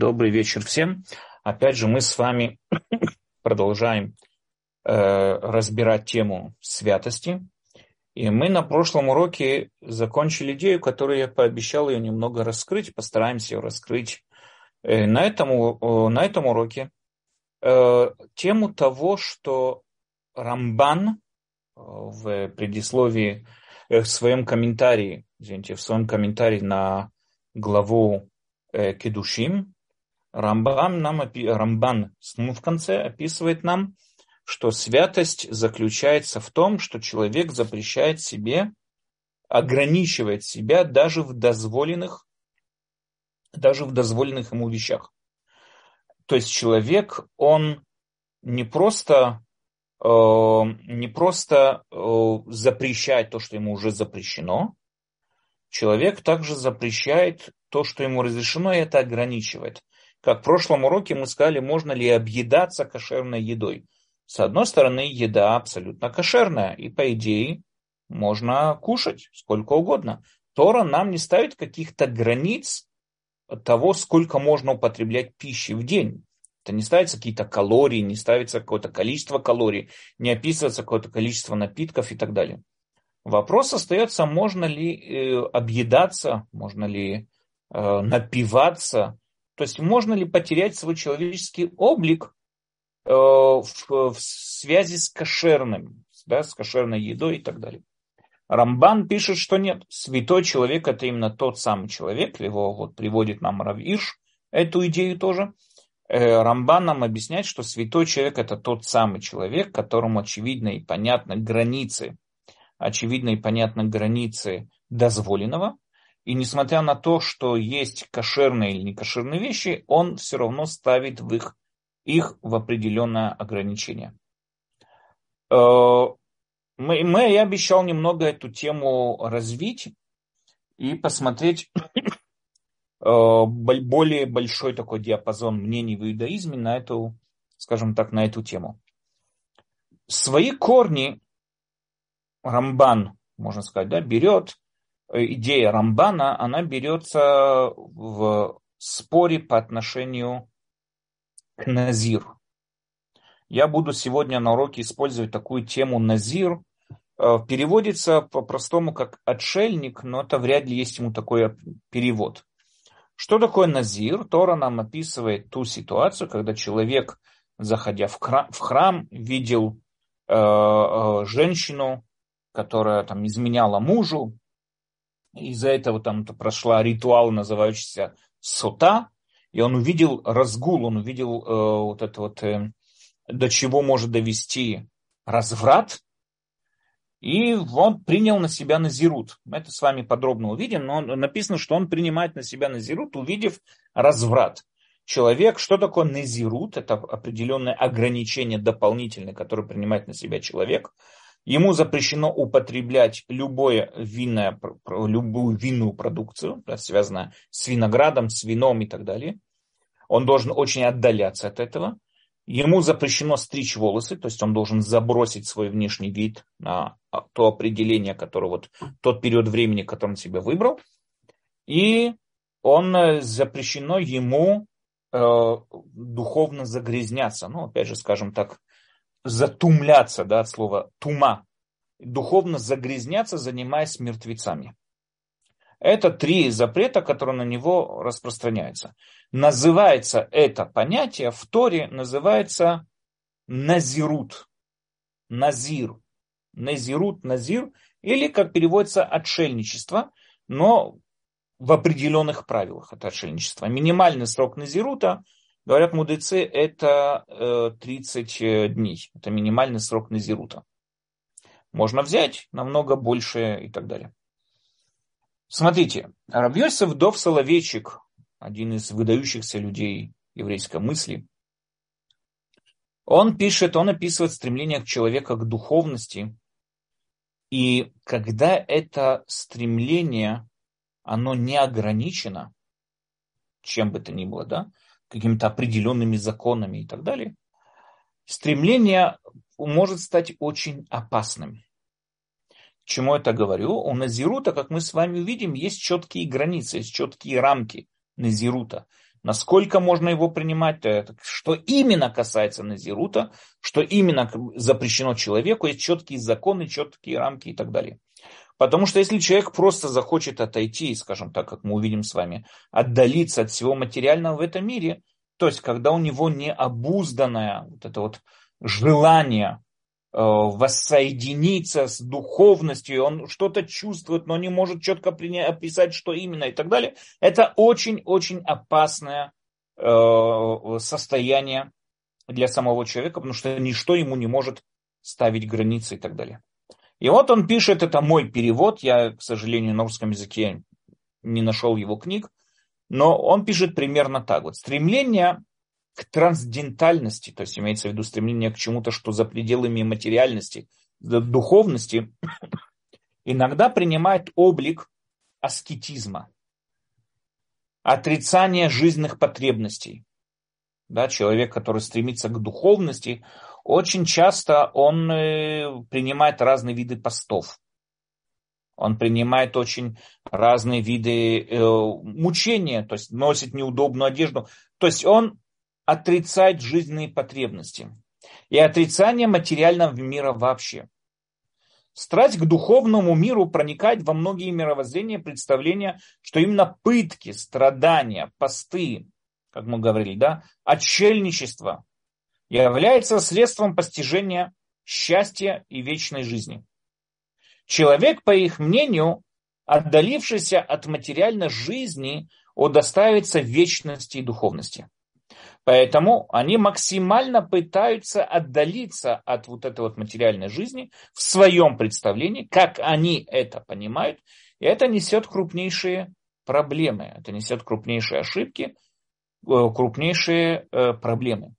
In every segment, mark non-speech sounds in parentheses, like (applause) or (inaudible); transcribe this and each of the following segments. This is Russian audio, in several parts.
Добрый вечер всем. Опять же, мы с вами (coughs) продолжаем э, разбирать тему святости. И мы на прошлом уроке закончили идею, которую я пообещал ее немного раскрыть, постараемся ее раскрыть э, на, этом, э, на этом уроке. Э, тему того, что Рамбан э, в предисловии, э, в своем комментарии, извините, в своем комментарии на главу э, Кедушим, Рамбан, нам, Рамбан в конце описывает нам, что святость заключается в том, что человек запрещает себе, ограничивает себя даже в дозволенных, даже в дозволенных ему вещах. То есть человек, он не просто, э, не просто э, запрещает то, что ему уже запрещено, человек также запрещает то, что ему разрешено, и это ограничивает. Как в прошлом уроке мы сказали, можно ли объедаться кошерной едой. С одной стороны, еда абсолютно кошерная, и по идее можно кушать сколько угодно. Тора нам не ставит каких-то границ того, сколько можно употреблять пищи в день. Это не ставится какие-то калории, не ставится какое-то количество калорий, не описывается какое-то количество напитков и так далее. Вопрос остается, можно ли э, объедаться, можно ли э, напиваться, то есть можно ли потерять свой человеческий облик э, в, в связи с кошерным, да, с кошерной едой и так далее. Рамбан пишет, что нет, святой человек это именно тот самый человек, его вот приводит нам Равиш, эту идею тоже. Э, Рамбан нам объясняет, что святой человек это тот самый человек, которому очевидно и понятно границы очевидно и понятно границы дозволенного. И несмотря на то, что есть кошерные или некошерные вещи, он все равно ставит в их, их в определенное ограничение. Э, мы, мы, я обещал немного эту тему развить и посмотреть э, более большой такой диапазон мнений в иудаизме на эту, скажем так, на эту тему. Свои корни Рамбан, можно сказать, да, берет, идея Рамбана, она берется в споре по отношению к Назир. Я буду сегодня на уроке использовать такую тему Назир. Э, переводится по-простому как отшельник, но это вряд ли есть ему такой перевод. Что такое Назир? Тора нам описывает ту ситуацию, когда человек, заходя в храм, в храм видел э, э, женщину, которая там изменяла мужу. Из-за этого там прошла ритуал, называющийся сота, и он увидел разгул, он увидел э, вот это вот, э, до чего может довести разврат, и он принял на себя назирут. Мы это с вами подробно увидим, но написано, что он принимает на себя назирут, увидев разврат. Человек, что такое назирут? Это определенное ограничение дополнительное, которое принимает на себя человек – Ему запрещено употреблять любое винное, любую винную продукцию, связанную с виноградом, с вином и так далее. Он должен очень отдаляться от этого. Ему запрещено стричь волосы, то есть он должен забросить свой внешний вид на то определение, которое вот тот период времени, который он себе выбрал. И он э, запрещено ему э, духовно загрязняться. Ну, опять же, скажем так, затумляться, да, от слова тума, духовно загрязняться, занимаясь мертвецами. Это три запрета, которые на него распространяются. Называется это понятие в Торе, называется назирут. Назир. Назирут, назир. Или, как переводится, отшельничество, но в определенных правилах это отшельничество. Минимальный срок назирута Говорят мудрецы, это 30 э, дней. Это минимальный срок назирута. Можно взять намного больше и так далее. Смотрите, Рабьёсов Дов Соловейчик, один из выдающихся людей еврейской мысли, он пишет, он описывает стремление человека к духовности. И когда это стремление, оно не ограничено, чем бы то ни было, да, какими-то определенными законами и так далее, стремление может стать очень опасным. Чему это говорю? У Назирута, как мы с вами увидим, есть четкие границы, есть четкие рамки Назирута. насколько можно его принимать, что именно касается Назирута, что именно запрещено человеку, есть четкие законы, четкие рамки и так далее. Потому что если человек просто захочет отойти, скажем так, как мы увидим с вами, отдалиться от всего материального в этом мире, то есть когда у него не обузданное вот это вот желание э, воссоединиться с духовностью, он что-то чувствует, но не может четко описать, что именно и так далее, это очень-очень опасное э, состояние для самого человека, потому что ничто ему не может ставить границы и так далее. И вот он пишет, это мой перевод, я, к сожалению, на русском языке не нашел его книг, но он пишет примерно так. Вот стремление к трансцендентальности, то есть имеется в виду стремление к чему-то, что за пределами материальности, духовности, (coughs) иногда принимает облик аскетизма, отрицание жизненных потребностей. Да, человек, который стремится к духовности, очень часто он э, принимает разные виды постов. Он принимает очень разные виды э, мучения, то есть носит неудобную одежду. То есть он отрицает жизненные потребности и отрицание материального мира вообще. Страсть к духовному миру проникает во многие мировоззрения представления, что именно пытки, страдания, посты, как мы говорили, да, отшельничество, является средством постижения счастья и вечной жизни. Человек, по их мнению, отдалившийся от материальной жизни, удоставится вечности и духовности. Поэтому они максимально пытаются отдалиться от вот этой вот материальной жизни в своем представлении, как они это понимают, и это несет крупнейшие проблемы, это несет крупнейшие ошибки, э, крупнейшие э, проблемы.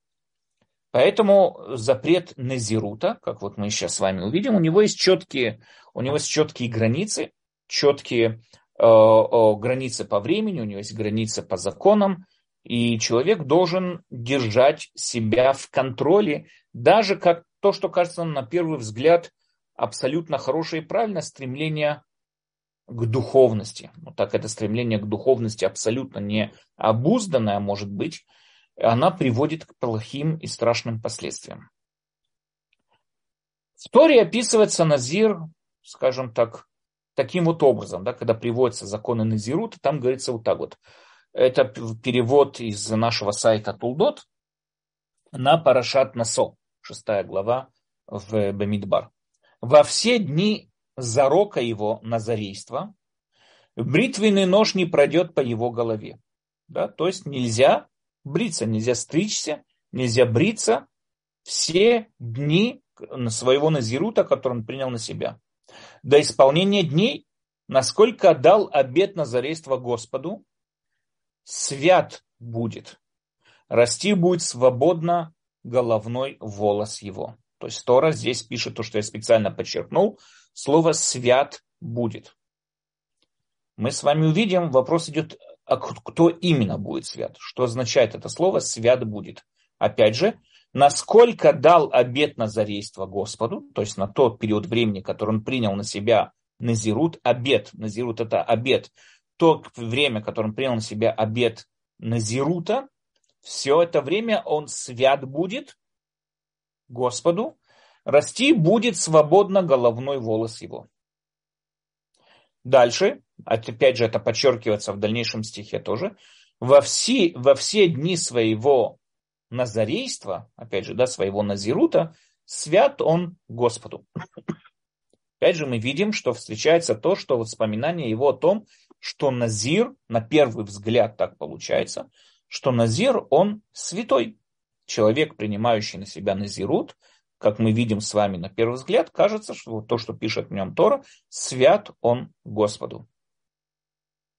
Поэтому запрет Назирута, как вот мы сейчас с вами увидим, у него есть четкие, у него есть четкие границы, четкие э, э, границы по времени, у него есть границы по законам, и человек должен держать себя в контроле, даже как то, что кажется на первый взгляд абсолютно хорошее и правильное стремление к духовности. Ну, так это стремление к духовности абсолютно не обузданное может быть, она приводит к плохим и страшным последствиям. В Торе описывается Назир, скажем так, таким вот образом, да, когда приводятся законы Назирута, там говорится вот так вот. Это перевод из нашего сайта Тулдот на Парашат Насо, шестая глава в Бамидбар. Во все дни зарока его назарейства бритвенный нож не пройдет по его голове. Да? То есть нельзя бриться, нельзя стричься, нельзя бриться все дни своего назирута, который он принял на себя. До исполнения дней, насколько дал обет назарейства Господу, свят будет. Расти будет свободно головной волос его. То есть Тора здесь пишет то, что я специально подчеркнул, слово «свят будет». Мы с вами увидим, вопрос идет а кто именно будет свят. Что означает это слово «свят будет». Опять же, насколько дал обет назарейства Господу, то есть на тот период времени, который он принял на себя Назирут, обет, Назирут это обет, то время, которое он принял на себя обет Назирута, все это время он свят будет Господу, расти будет свободно головной волос его. Дальше, опять же, это подчеркивается в дальнейшем стихе тоже, во все, во все дни своего назарейства, опять же, да, своего назирута, свят он Господу. Опять же, мы видим, что встречается то, что воспоминание его о том, что Назир, на первый взгляд так получается, что Назир, он святой. Человек, принимающий на себя Назирут, как мы видим с вами на первый взгляд, кажется, что то, что пишет в нем Тора, свят он Господу.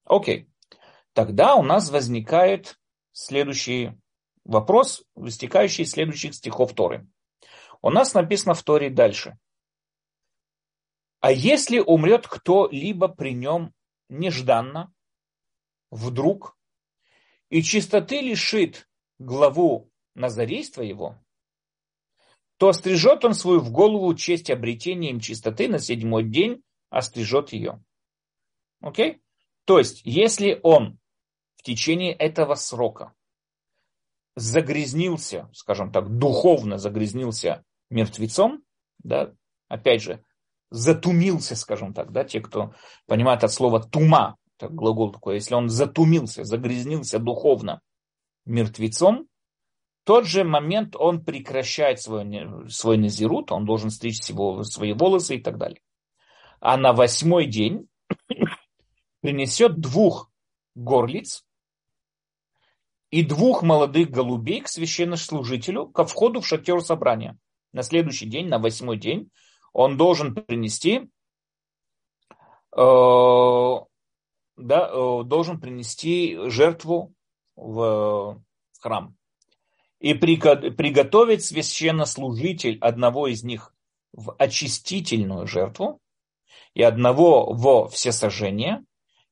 Окей. Тогда у нас возникает следующий вопрос, вытекающий из следующих стихов Торы. У нас написано в Торе дальше. А если умрет кто-либо при нем нежданно, вдруг, и чистоты лишит главу назарейства его, то острижет он свою в голову честь обретением чистоты на седьмой день, острижет ее. Окей? То есть, если он в течение этого срока загрязнился, скажем так, духовно загрязнился мертвецом, да, опять же, затумился, скажем так, да, те, кто понимает от слова тума, это глагол такой, если он затумился, загрязнился духовно мертвецом, в тот же момент он прекращает свой, свой назирут, он должен стричь всего, свои волосы и так далее. А на восьмой день принесет двух горлиц и двух молодых голубей к священнослужителю ко входу в шатер собрания. На следующий день, на восьмой день, он должен принести, э, да, э, должен принести жертву в, в храм и приготовить священнослужитель одного из них в очистительную жертву и одного во всесожжение,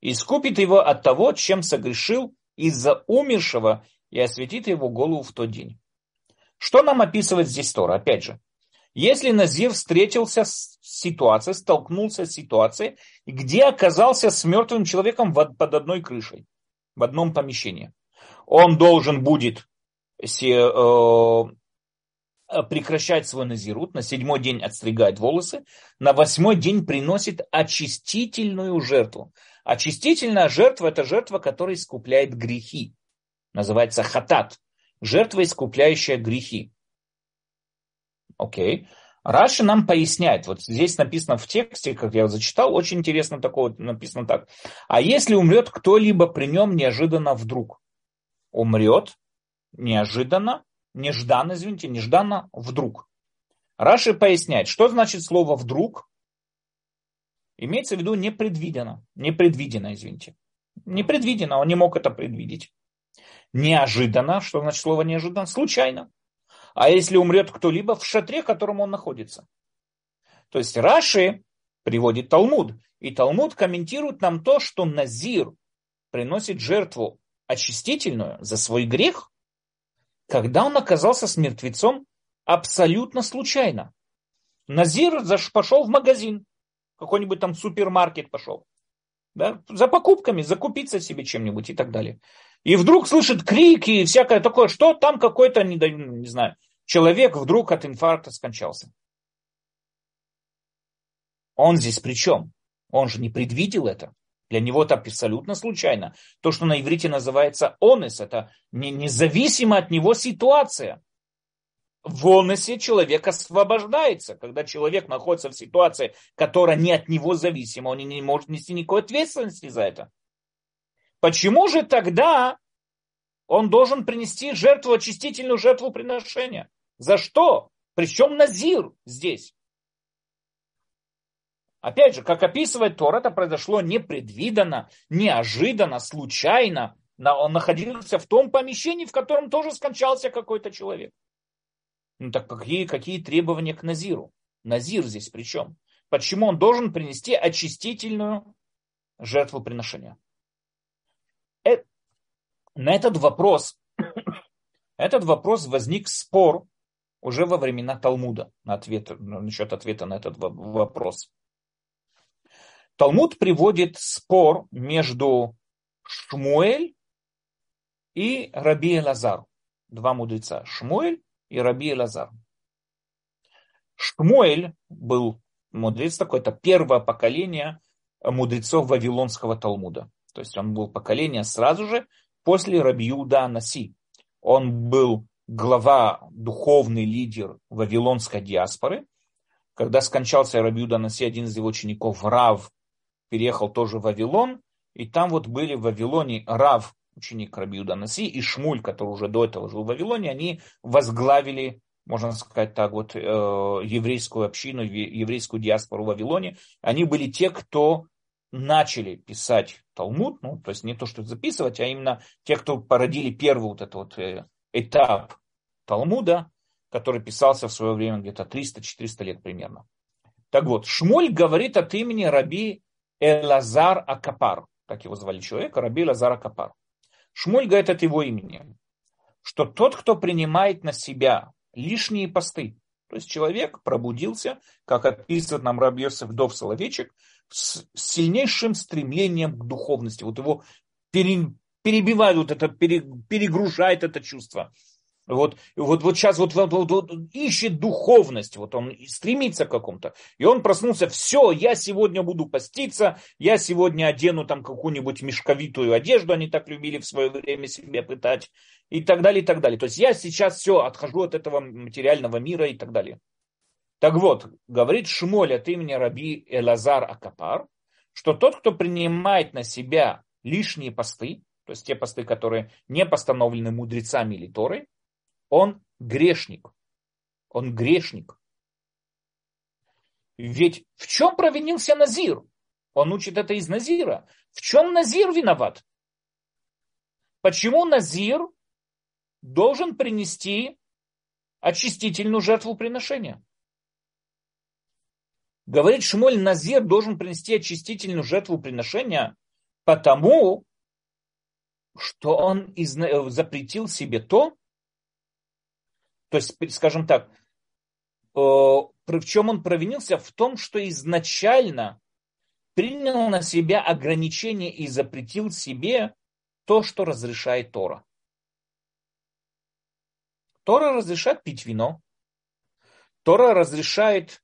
искупит его от того, чем согрешил из-за умершего, и осветит его голову в тот день. Что нам описывает здесь Тора? Опять же, если Назир встретился с ситуацией, столкнулся с ситуацией, где оказался с мертвым человеком под одной крышей, в одном помещении, он должен будет э, прекращать свой назирут, на седьмой день отстригает волосы, на восьмой день приносит очистительную жертву. Очистительная жертва – это жертва, которая искупляет грехи. Называется хатат. Жертва, искупляющая грехи. Окей. Раши нам поясняет, вот здесь написано в тексте, как я зачитал, очень интересно такое написано так. А если умрет кто-либо при нем неожиданно вдруг? Умрет неожиданно, нежданно, извините, нежданно вдруг. Раши поясняет, что значит слово вдруг? Имеется в виду непредвиденно, непредвиденно, извините. Непредвиденно, он не мог это предвидеть. Неожиданно, что значит слово неожиданно? Случайно а если умрет кто-либо в шатре, в котором он находится. То есть Раши приводит Талмуд, и Талмуд комментирует нам то, что Назир приносит жертву очистительную за свой грех, когда он оказался с мертвецом абсолютно случайно. Назир пошел в магазин, какой-нибудь там супермаркет пошел, да, за покупками, закупиться себе чем-нибудь и так далее. И вдруг слышит крики и всякое такое, что там какой-то, не, не знаю, человек вдруг от инфаркта скончался. Он здесь при чем? Он же не предвидел это. Для него это абсолютно случайно. То, что на иврите называется онес, это не, независимо от него ситуация. В онесе человек освобождается. Когда человек находится в ситуации, которая не от него зависима, он не может нести никакой ответственности за это. Почему же тогда он должен принести жертву, очистительную жертву приношения? За что? Причем Назир здесь? Опять же, как описывает Тор, это произошло непредвиденно, неожиданно, случайно. Он находился в том помещении, в котором тоже скончался какой-то человек. Ну так какие, какие требования к Назиру? Назир здесь при чем? Почему он должен принести очистительную жертву приношения? на этот вопрос, (coughs) этот вопрос возник спор уже во времена Талмуда на ответ, насчет ответа на этот вопрос. Талмуд приводит спор между Шмуэль и Раби Лазар. Два мудреца. Шмуэль и Раби Лазар. Шмуэль был мудрец такой, это первое поколение мудрецов Вавилонского Талмуда. То есть он был поколение сразу же после Рабиуда Наси. Он был глава, духовный лидер вавилонской диаспоры. Когда скончался Рабиуда Наси, один из его учеников, Рав, переехал тоже в Вавилон. И там вот были в Вавилоне Рав, ученик Рабиуда Наси, и Шмуль, который уже до этого жил в Вавилоне, они возглавили, можно сказать так, вот, э, еврейскую общину, еврейскую диаспору в Вавилоне. Они были те, кто начали писать Талмуд, ну, то есть не то, что записывать, а именно те, кто породили первый вот этот вот э, этап Талмуда, который писался в свое время где-то 300-400 лет примерно. Так вот, Шмуль говорит от имени раби Элазар Акапар, как его звали человека, раби Элазар Акапар. Шмуль говорит от его имени, что тот, кто принимает на себя лишние посты, то есть человек пробудился, как описывает нам Йосиф Дов Соловейчик, с сильнейшим стремлением к духовности. Вот его пере, перебивает вот это, перегружает это чувство. Вот, вот, вот сейчас вот, вот, вот, вот ищет духовность, вот он стремится к какому-то. И он проснулся, все, я сегодня буду поститься, я сегодня одену там какую-нибудь мешковитую одежду, они так любили в свое время себе пытать, и так далее, и так далее. То есть я сейчас все, отхожу от этого материального мира и так далее. Так вот, говорит Шмоль от имени Раби Элазар Акапар, что тот, кто принимает на себя лишние посты, то есть те посты, которые не постановлены мудрецами или Торой, он грешник. Он грешник. Ведь в чем провинился Назир? Он учит это из Назира. В чем Назир виноват? Почему Назир должен принести очистительную жертву приношения? Говорит Шмоль, Назир должен принести очистительную жертву приношения, потому что он запретил себе то, то есть, скажем так, э, в чем он провинился? В том, что изначально принял на себя ограничение и запретил себе то, что разрешает Тора. Тора разрешает пить вино. Тора разрешает,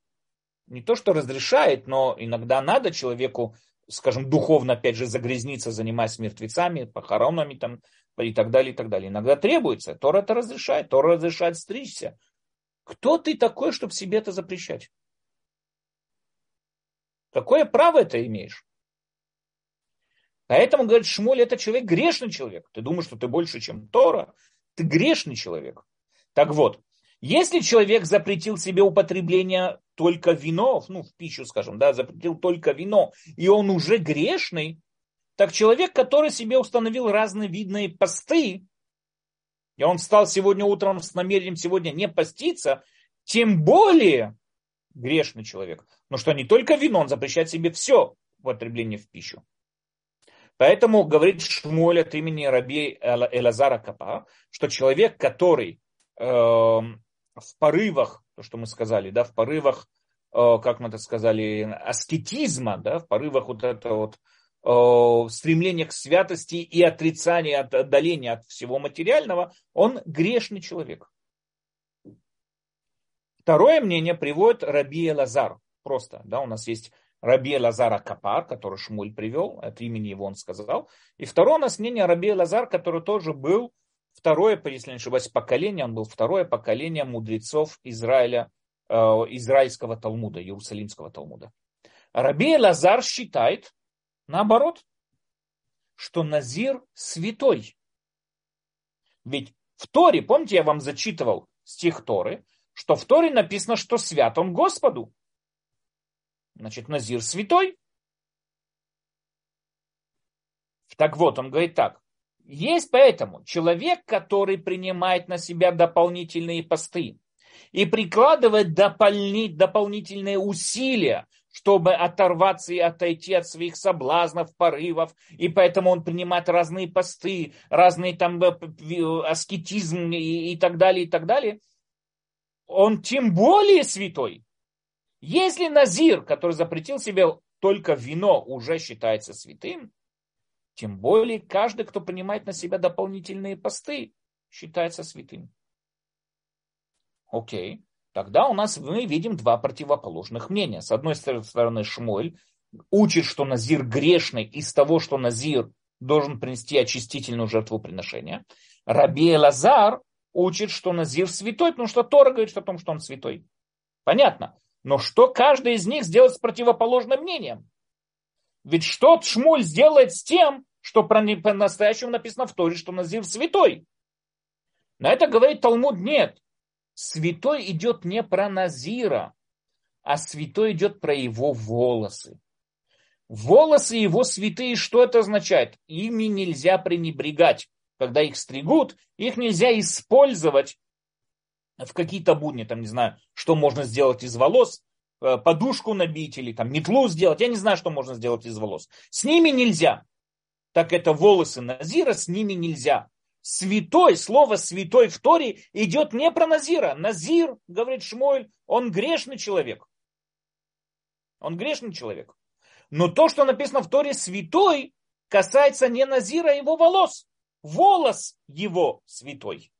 не то что разрешает, но иногда надо человеку, скажем, духовно, опять же, загрязниться, занимаясь мертвецами, похоронами там, и так далее, и так далее. Иногда требуется. Тора это разрешает. Тора разрешает стричься. Кто ты такой, чтобы себе это запрещать? Какое право это имеешь? Поэтому, говорит Шмоль, это человек грешный человек. Ты думаешь, что ты больше, чем Тора? Ты грешный человек. Так вот, если человек запретил себе употребление только вино, ну, в пищу, скажем, да, запретил только вино, и он уже грешный, так человек, который себе установил разные видные посты, и он встал сегодня утром с намерением сегодня не поститься, тем более грешный человек. Но что не только вино, он запрещает себе все употребление в пищу. Поэтому говорит Шмуэль от имени Раби Элазара Капа, что человек, который э, в порывах, то, что мы сказали, да, в порывах, э, как мы это сказали, аскетизма, да, в порывах вот этого вот стремление к святости и отрицание, от отдаления от всего материального, он грешный человек. Второе мнение приводит Раби Лазар. Просто, да, у нас есть Раби Лазара Капар, который Шмуль привел, от имени его он сказал. И второе у нас мнение Раби Лазар, который тоже был второе, если не ошибаюсь, поколение, он был второе поколение мудрецов Израиля, э, израильского Талмуда, Иерусалимского Талмуда. Раби Лазар считает, Наоборот, что Назир святой. Ведь в Торе, помните, я вам зачитывал стих Торы, что в Торе написано, что свят он Господу. Значит, Назир святой. Так вот, он говорит так. Есть поэтому человек, который принимает на себя дополнительные посты и прикладывает дополнительные усилия, чтобы оторваться и отойти от своих соблазнов, порывов, и поэтому он принимает разные посты, разные там э, аскетизм и, и так далее, и так далее, он тем более святой. Если Назир, который запретил себе только вино, уже считается святым, тем более каждый, кто принимает на себя дополнительные посты, считается святым. Окей. Тогда у нас мы видим два противоположных мнения. С одной стороны, Шмоль учит, что Назир грешный из того, что Назир должен принести очистительную жертву приношения. Раби Лазар учит, что Назир святой, потому что Тора говорит о том, что он святой. Понятно. Но что каждый из них сделает с противоположным мнением? Ведь что Шмуль сделает с тем, что по-настоящему написано в Торе, что Назир святой? На это говорит Талмуд нет святой идет не про Назира, а святой идет про его волосы. Волосы его святые, что это означает? Ими нельзя пренебрегать. Когда их стригут, их нельзя использовать в какие-то будни, там, не знаю, что можно сделать из волос, э, подушку набить или там метлу сделать. Я не знаю, что можно сделать из волос. С ними нельзя. Так это волосы Назира, с ними нельзя святой, слово святой в Торе идет не про Назира. Назир, говорит Шмуэль, он грешный человек. Он грешный человек. Но то, что написано в Торе святой, касается не Назира, а его волос. Волос его святой.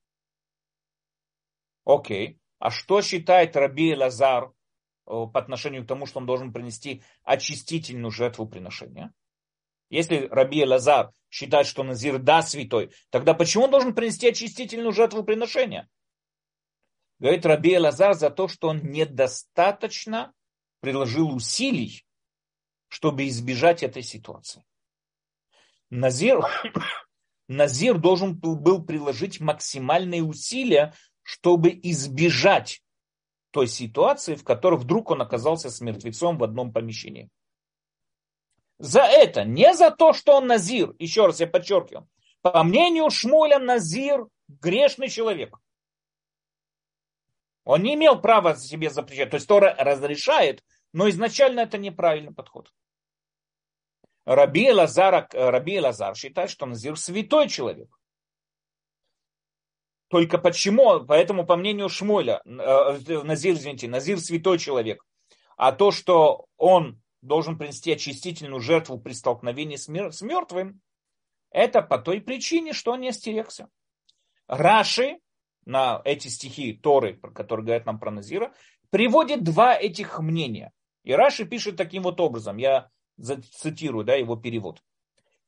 Окей. А что считает Раби Лазар э, по отношению к тому, что он должен принести очистительную жертву приношения? Если Раби Лазар считает, что Назир да святой, тогда почему он должен принести очистительную жертву приношения? Говорит Раби Лазар за то, что он недостаточно приложил усилий, чтобы избежать этой ситуации. Назир, (coughs) Назир должен был приложить максимальные усилия, чтобы избежать той ситуации, в которой вдруг он оказался с мертвецом в одном помещении. За это, не за то, что он Назир, еще раз я подчеркиваю, по мнению Шмуля Назир грешный человек. Он не имел права себе запрещать. То есть Тора разрешает, но изначально это неправильный подход. Раби Лазар, Раби Лазар считает, что Назир святой человек. Только почему? Поэтому, по мнению Шмуля, э, Назир, извините, Назир святой человек. А то, что он должен принести очистительную жертву при столкновении с, мертвым, это по той причине, что он не остерегся. Раши на эти стихи Торы, которые говорят нам про Назира, приводит два этих мнения. И Раши пишет таким вот образом, я цитирую да, его перевод.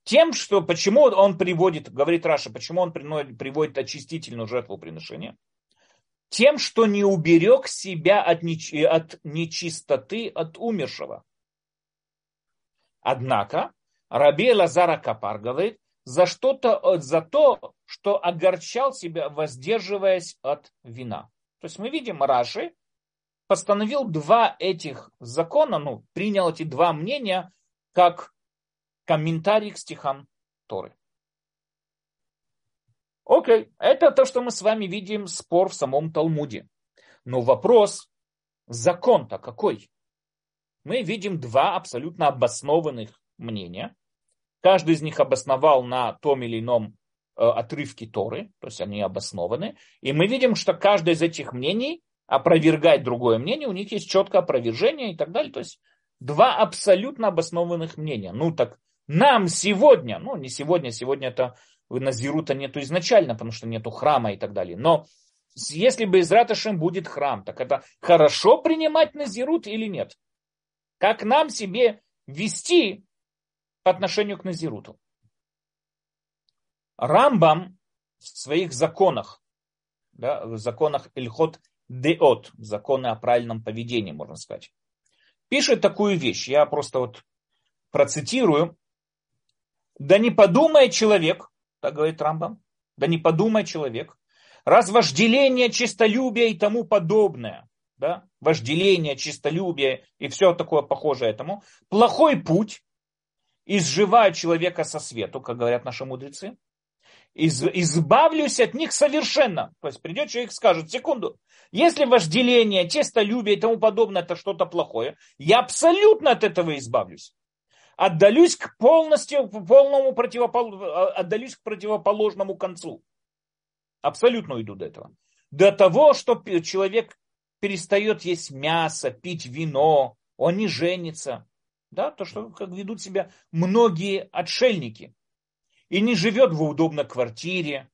Тем, что почему он приводит, говорит Раша, почему он приводит очистительную жертву приношения? Тем, что не уберег себя от, неч... от нечистоты от умершего. Однако Раби Лазара Капар говорит, за что-то, за то, что огорчал себя, воздерживаясь от вина. То есть мы видим, Раши постановил два этих закона, ну, принял эти два мнения как комментарий к стихам Торы. Окей, это то, что мы с вами видим, спор в самом Талмуде. Но вопрос, закон-то какой? Мы видим два абсолютно обоснованных мнения. Каждый из них обосновал на том или ином э, отрывке Торы, то есть они обоснованы. И мы видим, что каждое из этих мнений опровергает другое мнение, у них есть четкое опровержение и так далее. То есть два абсолютно обоснованных мнения. Ну так нам сегодня, ну не сегодня, сегодня это Назирута нету изначально, потому что нету храма и так далее. Но если бы из Раташем будет храм, так это хорошо принимать Назирут или нет? Как нам себе вести по отношению к Назируту? Рамбам в своих законах, да, в законах Ильхот Деот, законы о правильном поведении, можно сказать, пишет такую вещь. Я просто вот процитирую. Да не подумай человек, так говорит Рамбам, да не подумай человек, раз вожделение, честолюбие и тому подобное, да, вожделение, честолюбие и все такое похожее этому, плохой путь, изживает человека со свету, как говорят наши мудрецы, из, избавлюсь от них совершенно. То есть придет человек и скажет, секунду, если вожделение, честолюбие и тому подобное это что-то плохое, я абсолютно от этого избавлюсь. Отдалюсь к полностью, полному противопол... отдалюсь к противоположному концу. Абсолютно уйду до этого. До того, что человек перестает есть мясо, пить вино, он не женится. Да, то, что как ведут себя многие отшельники. И не живет в удобной квартире,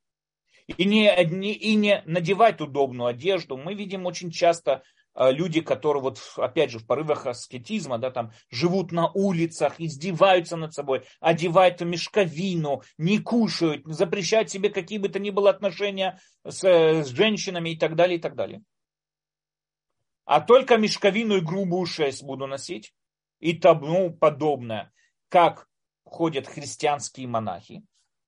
и не, не, и не надевать удобную одежду. Мы видим очень часто э, люди, которые вот, опять же, в порывах аскетизма, да, там, живут на улицах, издеваются над собой, одевают мешковину, не кушают, запрещают себе какие бы то ни было отношения с, с женщинами и так далее, и так далее. А только мешковину и грубую шесть буду носить и тому подобное, как ходят христианские монахи.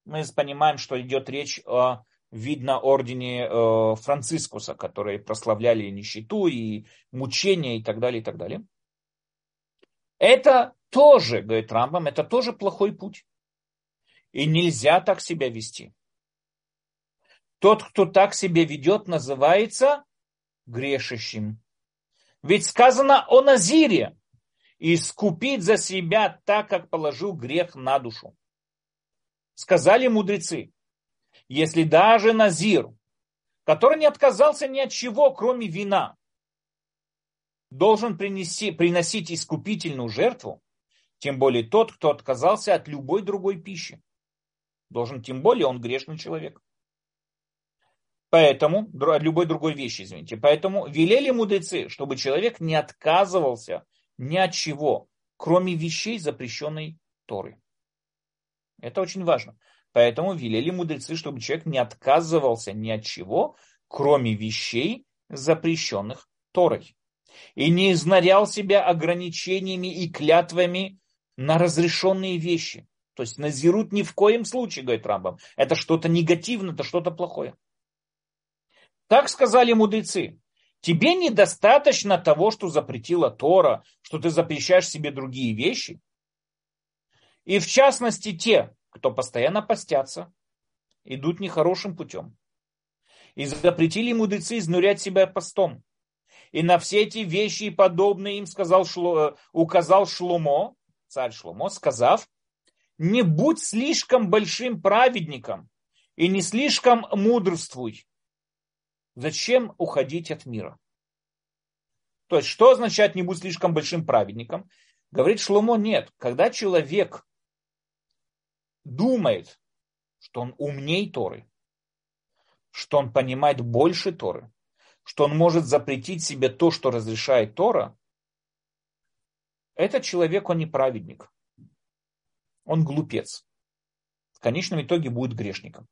Мы понимаем, что идет речь о видно ордене э, Францискуса, которые прославляли нищету и мучения и так далее, и так далее. Это тоже, говорит Рамбам, это тоже плохой путь. И нельзя так себя вести. Тот, кто так себя ведет, называется грешащим. Ведь сказано о Назире, искупить за себя так, как положил грех на душу. Сказали мудрецы, если даже Назир, который не отказался ни от чего, кроме вина, должен принести, приносить искупительную жертву, Тем более тот, кто отказался от любой другой пищи. Должен, тем более он грешный человек. Поэтому, любой другой вещи, извините. Поэтому велели мудрецы, чтобы человек не отказывался ни от чего, кроме вещей, запрещенной Торы. Это очень важно. Поэтому велели мудрецы, чтобы человек не отказывался ни от чего, кроме вещей, запрещенных Торой. И не изнарял себя ограничениями и клятвами на разрешенные вещи. То есть назирут ни в коем случае, говорит Рамбам. Это что-то негативное, это что-то плохое. Так сказали мудрецы. Тебе недостаточно того, что запретила Тора, что ты запрещаешь себе другие вещи. И в частности те, кто постоянно постятся, идут нехорошим путем. И запретили мудрецы изнурять себя постом. И на все эти вещи и подобные им сказал, Шло, указал Шломо, царь Шломо, сказав, не будь слишком большим праведником и не слишком мудрствуй. Зачем уходить от мира? То есть, что означает не будь слишком большим праведником? Говорит Шломо, нет. Когда человек думает, что он умней Торы, что он понимает больше Торы, что он может запретить себе то, что разрешает Тора, этот человек, он не праведник. Он глупец. В конечном итоге будет грешником.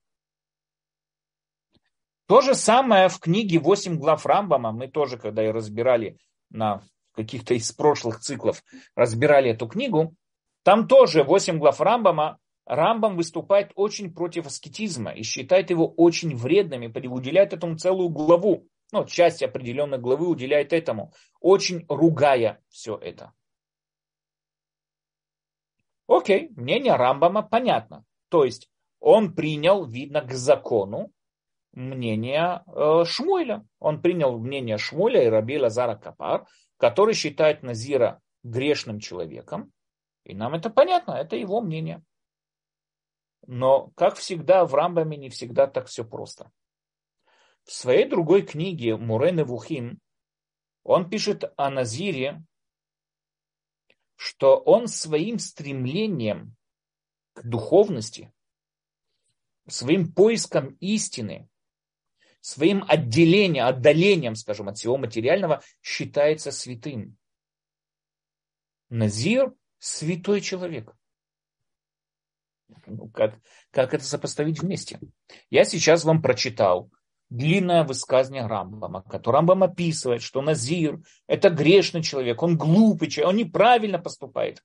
То же самое в книге «Восемь глав Рамбама». Мы тоже, когда ее разбирали на каких-то из прошлых циклов, разбирали эту книгу. Там тоже «Восемь глав Рамбама». Рамбам выступает очень против аскетизма и считает его очень вредным и уделяет этому целую главу. Ну, часть определенной главы уделяет этому, очень ругая все это. Окей, мнение Рамбама понятно. То есть он принял, видно, к закону мнение э, Шмуэля. Он принял мнение Шмуэля и Раби Лазара Капар, который считает Назира грешным человеком. И нам это понятно, это его мнение. Но, как всегда, в Рамбаме не всегда так все просто. В своей другой книге Мурен Вухим он пишет о Назире, что он своим стремлением к духовности, своим поиском истины, своим отделением, отдалением, скажем, от всего материального, считается святым. Назир – святой человек. Ну, как, как это сопоставить вместе? Я сейчас вам прочитал длинное высказывание Рамбама, которое Рамбам описывает, что Назир – это грешный человек, он глупый человек, он неправильно поступает.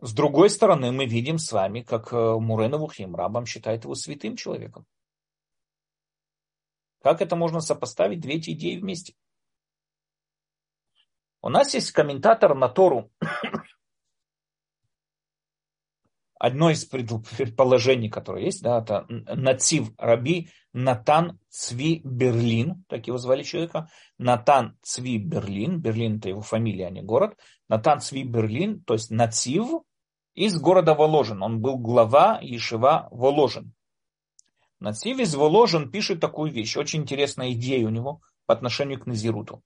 С другой стороны, мы видим с вами, как э, Мурена Вухим Рамбам считает его святым человеком. Как это можно сопоставить, две эти идеи вместе? У нас есть комментатор на Тору. (coughs) Одно из предположений, которое есть, да, это Нацив Раби Натан Цви Берлин, так его звали человека. Натан Цви Берлин, Берлин это его фамилия, а не город. Натан Цви Берлин, то есть Нацив из города Воложен. Он был глава Ешива Воложен. Нацив из Воложен пишет такую вещь. Очень интересная идея у него по отношению к Назируту.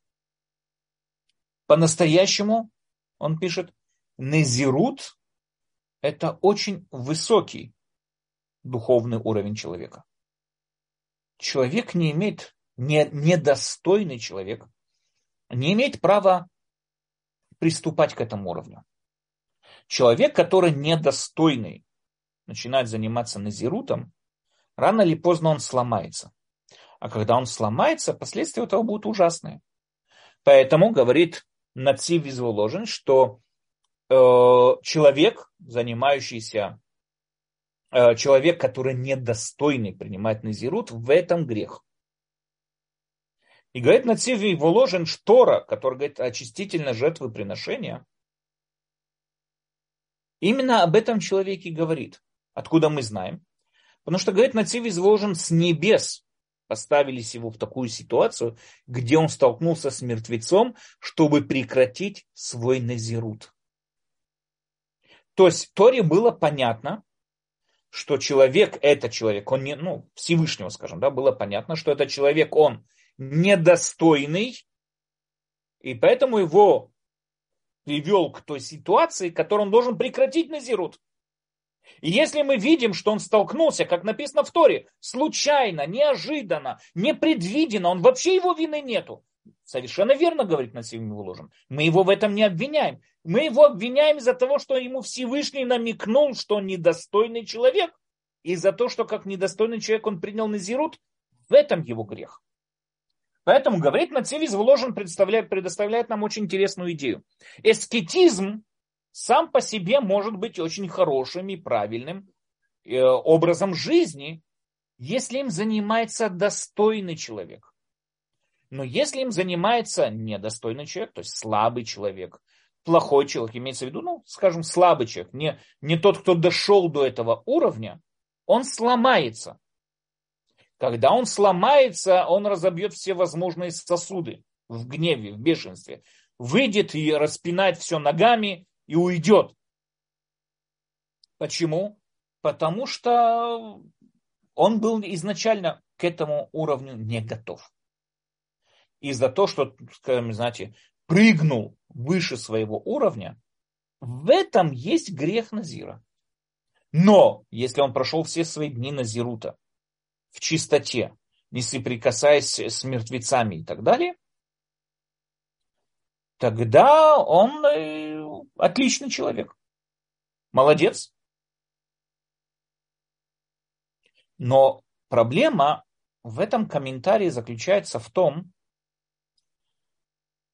По-настоящему, он пишет, Назирут – это очень высокий духовный уровень человека. Человек не имеет, не, недостойный человек, не имеет права приступать к этому уровню. Человек, который недостойный, начинает заниматься назирутом, рано или поздно он сломается. А когда он сломается, последствия этого будут ужасные. Поэтому говорит Нацив Визволожен, что э, человек, занимающийся, э, человек, который недостойный принимать назирут, в этом грех. И говорит Нацив Визволожен, штора, который говорит очистительно жертвоприношения, именно об этом человеке говорит. Откуда мы знаем? Потому что, говорит, Нацив изложен с небес. Поставились его в такую ситуацию, где он столкнулся с мертвецом, чтобы прекратить свой назирут. То есть Торе было понятно, что человек, это человек, он не, ну, Всевышнего, скажем, да, было понятно, что этот человек, он недостойный, и поэтому его привел к той ситуации, которую он должен прекратить назирут. И если мы видим, что он столкнулся, как написано в Торе, случайно, неожиданно, непредвиденно, он вообще его вины нету. Совершенно верно говорит Насим Вуложин. Мы его в этом не обвиняем. Мы его обвиняем из-за того, что ему Всевышний намекнул, что он недостойный человек. И за то, что как недостойный человек он принял Назирут, в этом его грех. Поэтому, говорит Нацивиз Вложен, предоставляет нам очень интересную идею. Эскетизм сам по себе может быть очень хорошим и правильным э, образом жизни, если им занимается достойный человек. Но если им занимается недостойный человек, то есть слабый человек, плохой человек, имеется в виду, ну, скажем, слабый человек, не, не тот, кто дошел до этого уровня, он сломается. Когда он сломается, он разобьет все возможные сосуды в гневе, в бешенстве. Выйдет и распинает все ногами и уйдет. Почему? Потому что он был изначально к этому уровню не готов. И за то, что, скажем, знаете, прыгнул выше своего уровня, в этом есть грех Назира. Но если он прошел все свои дни Назирута, в чистоте, не соприкасаясь с мертвецами и так далее, тогда он э, отличный человек. Молодец. Но проблема в этом комментарии заключается в том,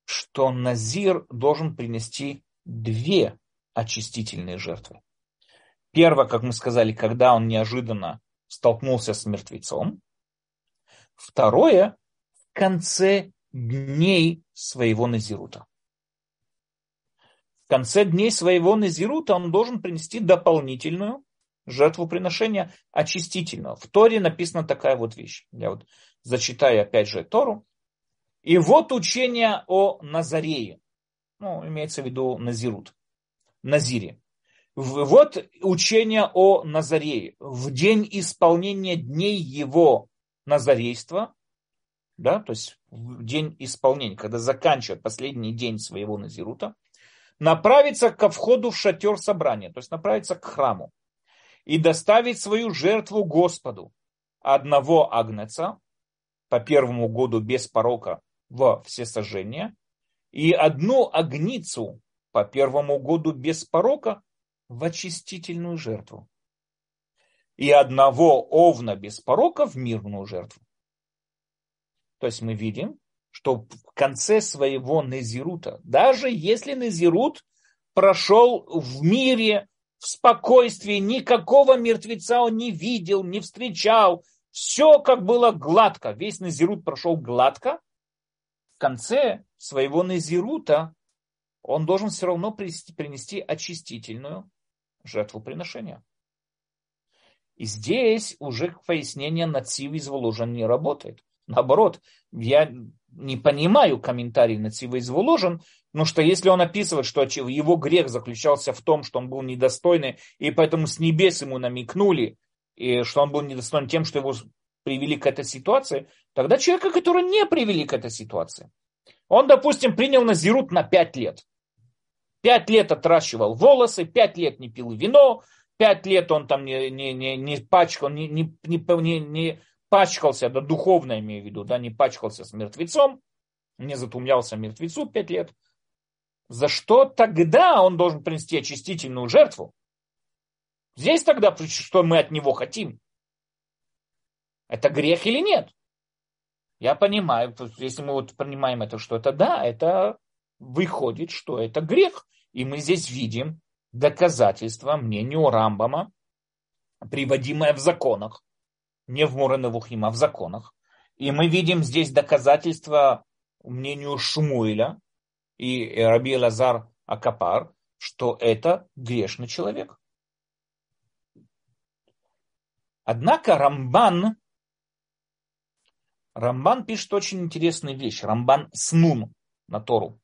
что Назир должен принести две очистительные жертвы. Первое, как мы сказали, когда он неожиданно столкнулся с мертвецом. Второе, в конце дней своего Назирута. В конце дней своего Назирута он должен принести дополнительную жертву приношения очистительного. В Торе написана такая вот вещь. Я вот зачитаю опять же Тору. И вот учение о Назарее. Ну, имеется в виду Назирут. Назире. Вот учение о Назарее. В день исполнения дней его назарейства, да, то есть в день исполнения, когда заканчивает последний день своего Назирута, направиться ко входу в шатер собрания, то есть направиться к храму и доставить свою жертву Господу одного агнеца по первому году без порока во всесожжение и одну агницу по первому году без порока в очистительную жертву. И одного овна без порока в мирную жертву. То есть мы видим, что в конце своего Незирута, даже если Незирут прошел в мире, в спокойствии, никакого мертвеца он не видел, не встречал, все как было гладко, весь Незирут прошел гладко, в конце своего Незирута он должен все равно принести очистительную жертвоприношения. И здесь уже пояснение нацив из Воложен не работает. Наоборот, я не понимаю комментарий нацива из Воложен, потому что если он описывает, что его грех заключался в том, что он был недостойный, и поэтому с небес ему намекнули, и что он был недостоин тем, что его привели к этой ситуации, тогда человека, который не привели к этой ситуации. Он, допустим, принял назирут на пять лет. Пять лет отращивал волосы, пять лет не пил вино, пять лет он там не, не, не, не пачкал, не, не, не, не пачкался, да духовно имею в виду, да, не пачкался с мертвецом, не затумлялся мертвецу пять лет. За что тогда он должен принести очистительную жертву? Здесь тогда что мы от него хотим? Это грех или нет? Я понимаю, если мы вот понимаем это, что это да, это выходит, что это грех. И мы здесь видим доказательство мнению Рамбама, приводимое в законах, не в Муреневухим, а в законах. И мы видим здесь доказательство мнению Шмуэля и Раби Лазар Акапар, что это грешный человек. Однако Рамбан, Рамбан пишет очень интересную вещь. Рамбан Снун на Тору.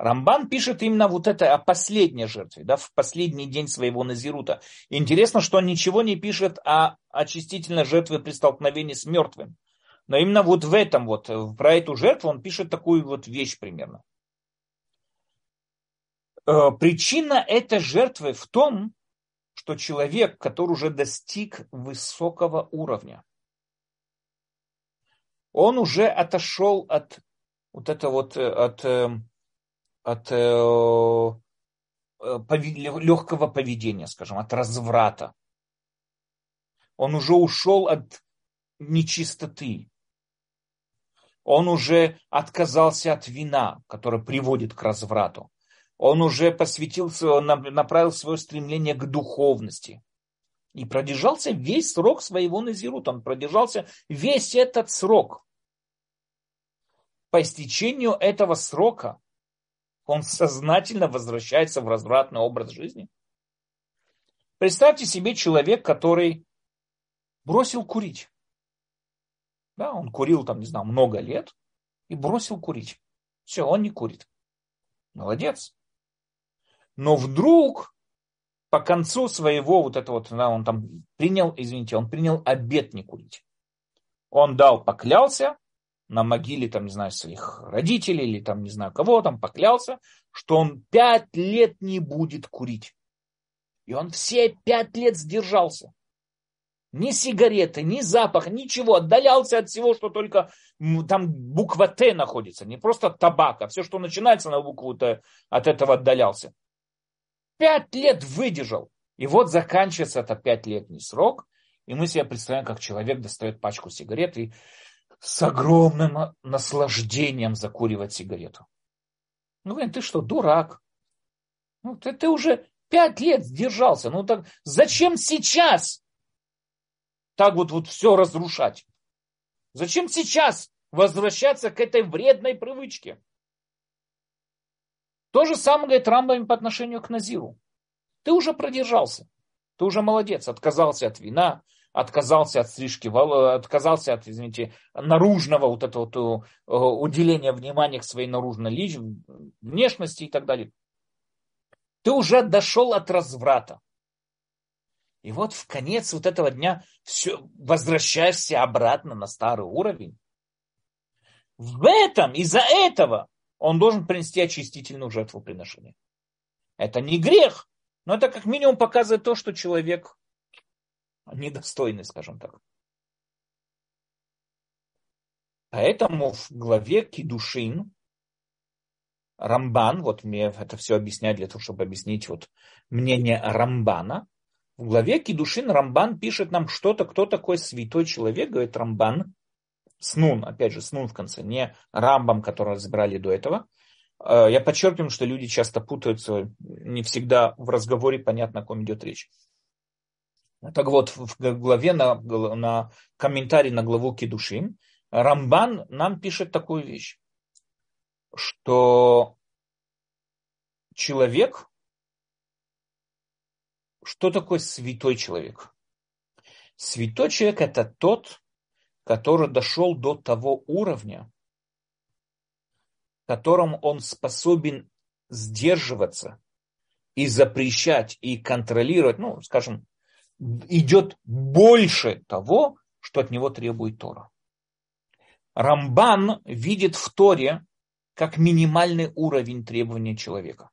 Рамбан пишет именно вот это о последней жертве, да, в последний день своего Назирута. Интересно, что он ничего не пишет о очистительной жертве при столкновении с мертвым. Но именно вот в этом вот, про эту жертву он пишет такую вот вещь примерно. Э, причина этой жертвы в том, что человек, который уже достиг высокого уровня, он уже отошел от вот это вот э, от, э, от легкого поведения, скажем, от разврата. Он уже ушел от нечистоты. Он уже отказался от вина, которое приводит к разврату. Он уже посвятился, он направил свое стремление к духовности. И продержался весь срок своего назирута. Он продержался весь этот срок. По истечению этого срока он сознательно возвращается в развратный образ жизни. Представьте себе человек, который бросил курить. Да, он курил там, не знаю, много лет и бросил курить. Все, он не курит. Молодец. Но вдруг по концу своего вот этого, да, он там принял, извините, он принял обет не курить. Он дал, поклялся на могиле, там, не знаю, своих родителей или там, не знаю кого, там поклялся, что он пять лет не будет курить. И он все пять лет сдержался. Ни сигареты, ни запах, ничего. Отдалялся от всего, что только там буква Т находится. Не просто табак, а все, что начинается на букву Т, от этого отдалялся. Пять лет выдержал. И вот заканчивается это пятилетний срок. И мы себе представляем, как человек достает пачку сигарет и с огромным наслаждением закуривает сигарету. Ну, блин, ты что, дурак? Ну, ты, ты уже пять лет сдержался. Ну, так зачем сейчас так вот, вот все разрушать? Зачем сейчас возвращаться к этой вредной привычке? То же самое говорит Рамбам по отношению к Назиру. Ты уже продержался. Ты уже молодец. Отказался от вина, отказался от стрижки отказался от, извините, наружного вот этого вот, э, уделения внимания к своей наружной личности, внешности и так далее. Ты уже дошел от разврата. И вот в конец вот этого дня все, возвращаешься обратно на старый уровень. В этом, из-за этого он должен принести очистительную жертвоприношение. Это не грех, но это как минимум показывает то, что человек недостойный, скажем так. Поэтому в главе Кидушин Рамбан, вот мне это все объяснять для того, чтобы объяснить вот мнение Рамбана, в главе Кидушин Рамбан пишет нам что-то, кто такой святой человек, говорит Рамбан, Снун, опять же, Снун в конце, не Рамбам, который разбирали до этого. Э, я подчеркиваю, что люди часто путаются, не всегда в разговоре понятно, о ком идет речь. Так вот, в главе на, на комментарий на главу Кедушим Рамбан нам пишет такую вещь, что человек, что такое святой человек? Святой человек это тот, который дошел до того уровня, в котором он способен сдерживаться и запрещать, и контролировать, ну, скажем, идет больше того, что от него требует Тора. Рамбан видит в Торе как минимальный уровень требования человека.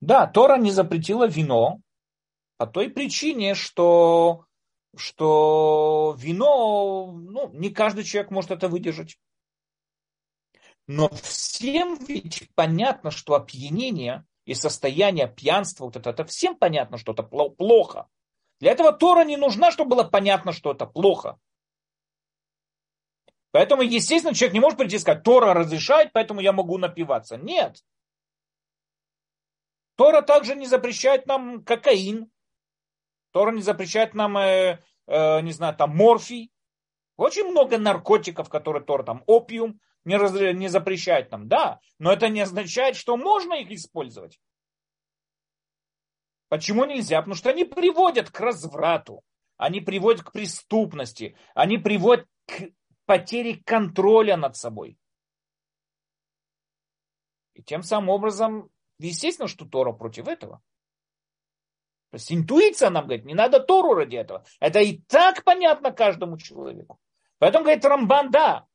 Да, Тора не запретила вино по той причине, что, что вино, ну, не каждый человек может это выдержать. Но всем ведь понятно, что опьянение и состояние пьянства, вот это, это всем понятно, что это плохо. Для этого Тора не нужна, чтобы было понятно, что это плохо. Поэтому, естественно, человек не может прийти и сказать, Тора разрешает, поэтому я могу напиваться. Нет. Тора также не запрещает нам кокаин. Тора не запрещает нам, э, э, не знаю, там морфий. Очень много наркотиков, которые Тора, там опиум, не, раз, не запрещает нам, да, но это не означает, что можно их использовать. Почему нельзя? Потому что они приводят к разврату, они приводят к преступности, они приводят к потере контроля над собой. И тем самым образом, естественно, что Тора против этого. То есть интуиция нам говорит, не надо Тору ради этого. Это и так понятно каждому человеку. Поэтому говорит Рамбан, да,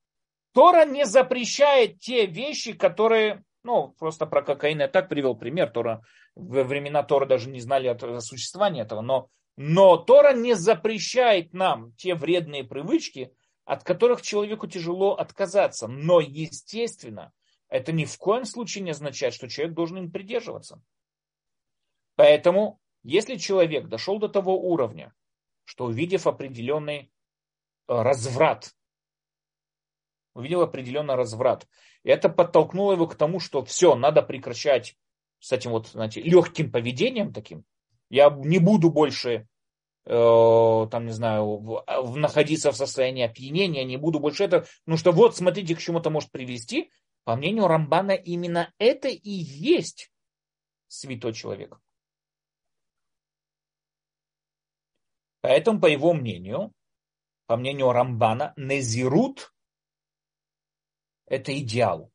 Тора не запрещает те вещи, которые Ну, просто про кокаин я так привел пример. Тора, во времена Тора даже не знали о существовании этого. Но, но Тора не запрещает нам те вредные привычки, от которых человеку тяжело отказаться. Но, естественно, это ни в коем случае не означает, что человек должен им придерживаться. Поэтому, если человек дошел до того уровня, что увидев определенный э, разврат, увидел определенный разврат, и это подтолкнуло его к тому, что все, надо прекращать с этим вот, знаете, легким поведением таким. Я не буду больше Э, там, не знаю, в, в, находиться в состоянии опьянения, не буду больше это, ну что вот, смотрите, к чему это может привести. По мнению Рамбана, именно это и есть святой человек. Поэтому, по его мнению, по мнению Рамбана, Незирут – это идеал.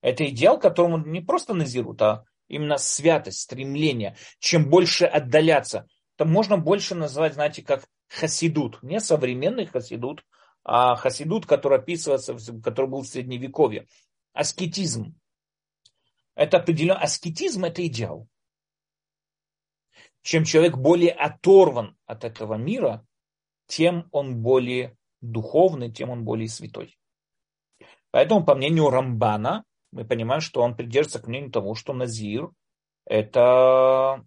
Это идеал, которому не просто Назирут, а именно святость, стремление, чем больше отдаляться, то можно больше назвать, знаете, как хасидут. Не современный хасидут, а хасидут, который описывается, который был в Средневековье. Аскетизм. Это определенно, аскетизм это идеал. Чем человек более оторван от этого мира, тем он более духовный, тем он более святой. Поэтому, по мнению Рамбана, мы понимаем, что он придерживается к мнению того, что Назир это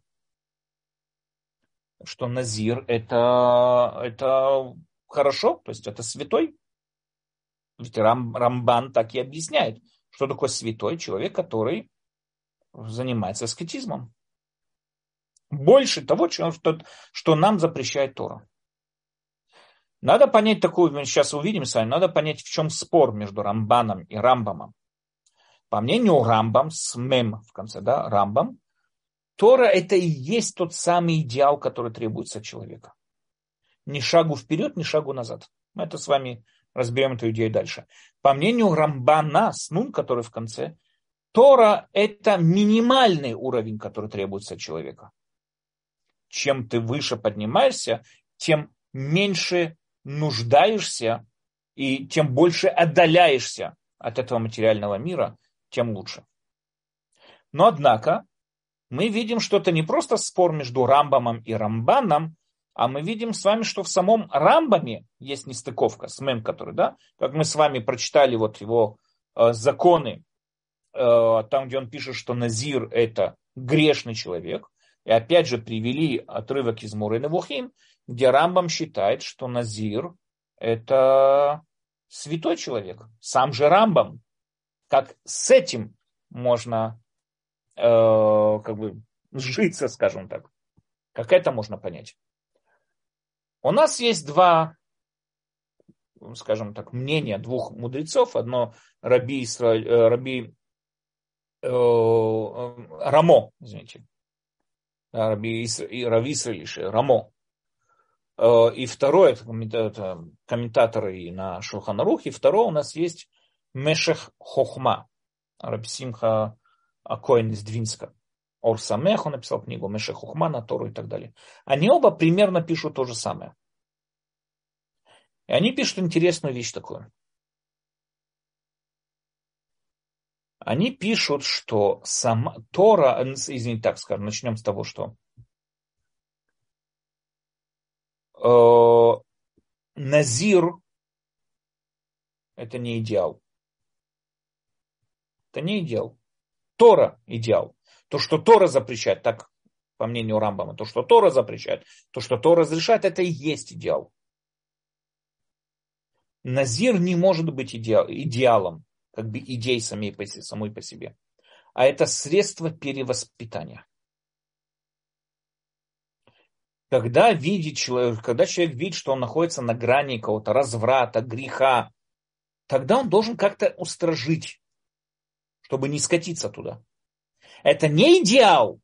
что Назир это, это хорошо, то есть это святой. Ведь Рам, Рамбан так и объясняет, что такое святой человек, который занимается аскетизмом. Больше того, что, что нам запрещает Тора. Надо понять такую, мы сейчас увидим с вами, надо понять, в чем спор между Рамбаном и Рамбамом. По мнению Рамбам, с мем в конце, да, Рамбам, Тора это и есть тот самый идеал, который требуется от человека. Ни шагу вперед, ни шагу назад. Мы это с вами разберем эту идею дальше. По мнению Рамбана, снун, который в конце, Тора это минимальный уровень, который требуется от человека. Чем ты выше поднимаешься, тем меньше нуждаешься и тем больше отдаляешься от этого материального мира, тем лучше. Но однако мы видим, что это не просто спор между Рамбамом и Рамбаном, а мы видим с вами, что в самом Рамбаме есть нестыковка с Мем, который, да, как мы с вами прочитали вот его э, законы, э, там, где он пишет, что Назир это грешный человек, и опять же привели отрывок из Муры Невухим, где Рамбам считает, что Назир это святой человек. Сам же Рамбам как с этим можно э, как бы сжиться, скажем так. Как это можно понять? У нас есть два, скажем так, мнения двух мудрецов. Одно Раби, Исра... Э, Раби э, Рамо, извините. Раби Исра... Рави Рамо. Э, и второе, это комментаторы на Шулханарухе. Второе у нас есть Мешех Хохма, Рабсимха Акоин из Двинска. Ор Самех, он написал книгу Мешех Хохма на Тору и так далее. Они оба примерно пишут то же самое. И они пишут интересную вещь такую. Они пишут, что сама Тора, извините, так скажем, начнем с того, что э, Назир это не идеал. Это не идеал. Тора идеал. То, что Тора запрещает, так по мнению Рамбама, то, что Тора запрещает, то, что Тора разрешает, это и есть идеал. Назир не может быть идеал, идеалом, как бы идей самой по себе. А это средство перевоспитания. Когда, видит человек, когда человек видит, что он находится на грани какого-то разврата, греха, тогда он должен как-то устражить чтобы не скатиться туда. Это не идеал.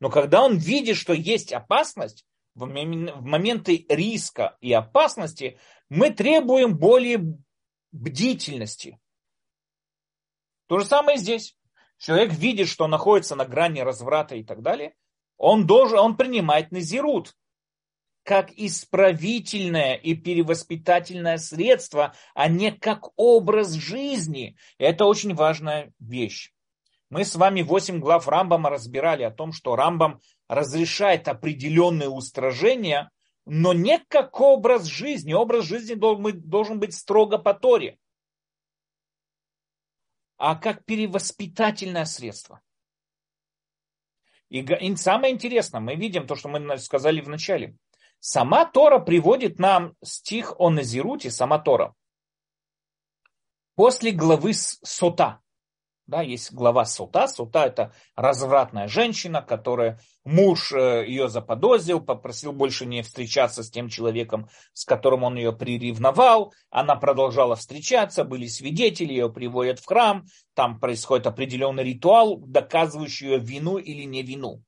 Но когда он видит, что есть опасность, в моменты риска и опасности мы требуем более бдительности. То же самое здесь. Человек видит, что находится на грани разврата и так далее, он должен, он принимает назирут. как исправительное и перевоспитательное средство, а не как образ жизни. Это очень важная вещь. Мы с вами 8 глав Рамбама разбирали о том, что Рамбам разрешает определенные устражения, но не как образ жизни. Образ жизни должен быть строго по Торе, а как перевоспитательное средство. И, и самое интересное, мы видим то, что мы сказали в начале. Сама Тора приводит нам стих о Назируте, сама Тора. После главы Сота. Да, есть глава Сута. Сута – это развратная женщина, которая муж э, ее заподозрил, попросил больше не встречаться с тем человеком, с которым он ее приревновал. Она продолжала встречаться, были свидетели, ее приводят в храм. Там происходит определенный ритуал, доказывающий ее вину или не вину.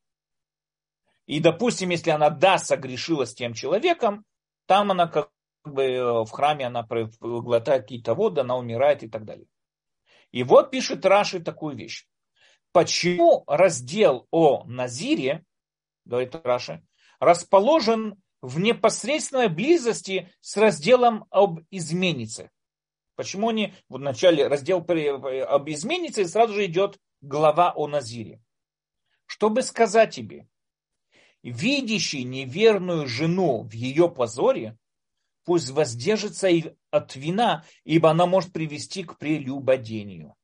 И, допустим, если она да, согрешила с тем человеком, там она как бы э, в храме она глотает какие-то воды, она умирает и так далее. И вот пишет Раши такую вещь. Почему раздел о Назире, говорит Раши, расположен в непосредственной близости с разделом об изменнице? Почему не в начале раздел об изменнице и сразу же идет глава о Назире? Чтобы сказать тебе, видящий неверную жену в ее позоре, пусть воздержится и от вина, ибо она может привести к прелюбодению.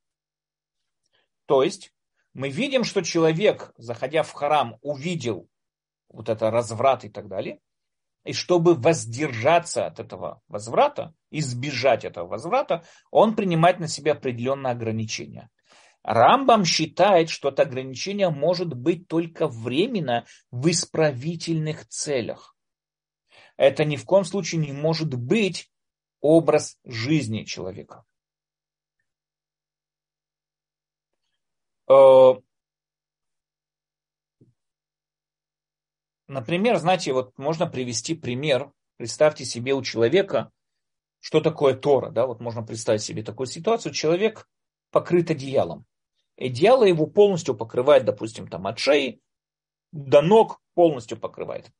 То есть мы видим, что человек, заходя в храм, увидел вот это разврат и так далее, и чтобы воздержаться от этого возврата, избежать этого возврата, он принимает на себя определенные ограничения. Рамбам считает, что это ограничение может быть только временно в исправительных целях это ни в коем случае не может быть образ жизни человека. Э, например, знаете, вот можно привести пример. Представьте себе у человека, что такое Тора. Да? Вот можно представить себе такую ситуацию. Человек покрыт одеялом. Одеяло его полностью покрывает, допустим, там от шеи до ног полностью покрывает.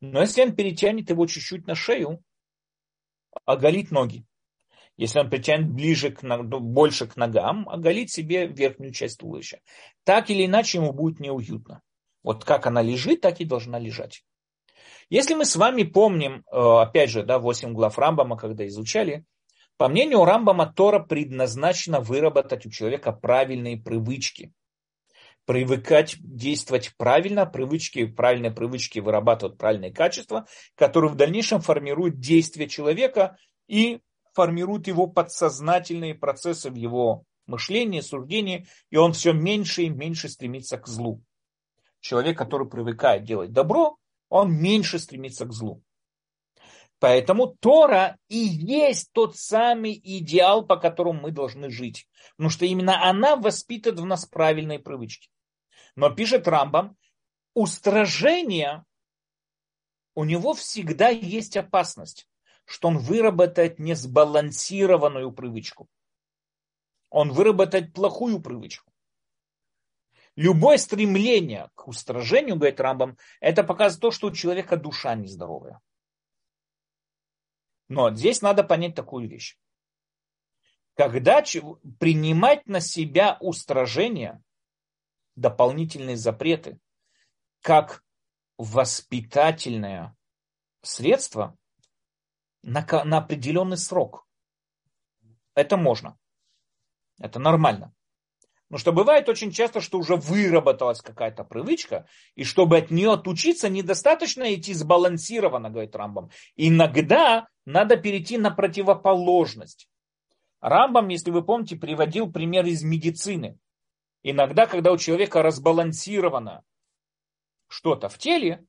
Но если он перетянет его чуть-чуть на шею, оголит ноги. Если он притянет ближе к, больше к ногам, оголит себе верхнюю часть туловища. Так или иначе ему будет неуютно. Вот как она лежит, так и должна лежать. Если мы с вами помним, э, опять же, да, 8 глав Рамбама, когда изучали, по мнению Рамбама, Тора предназначена выработать у человека правильные привычки – привыкать действовать правильно, привычки, правильные привычки вырабатывают правильные качества, которые в дальнейшем формируют действия человека и формируют его подсознательные процессы в его мышлении, суждении, и он все меньше и меньше стремится к злу. Человек, который привыкает делать добро, он меньше стремится к злу. Поэтому Тора и есть тот самый идеал, по которому мы должны жить. Потому что именно она воспитывает в нас правильные привычки. Но пишет Рамбам, устражение, у него всегда есть опасность, что он выработает несбалансированную привычку. Он выработает плохую привычку. Любое стремление к устражению, говорит Рамбам, это показывает то, что у человека душа нездоровая. Но здесь надо понять такую вещь. Когда принимать на себя устражение, дополнительные запреты как воспитательное средство на, на определенный срок. Это можно. Это нормально. Но что бывает очень часто, что уже выработалась какая-то привычка, и чтобы от нее отучиться, недостаточно идти сбалансированно, говорит Рамбам. Иногда надо перейти на противоположность. Рамбам, если вы помните, приводил пример из медицины. Иногда, когда у человека разбалансировано что-то в теле,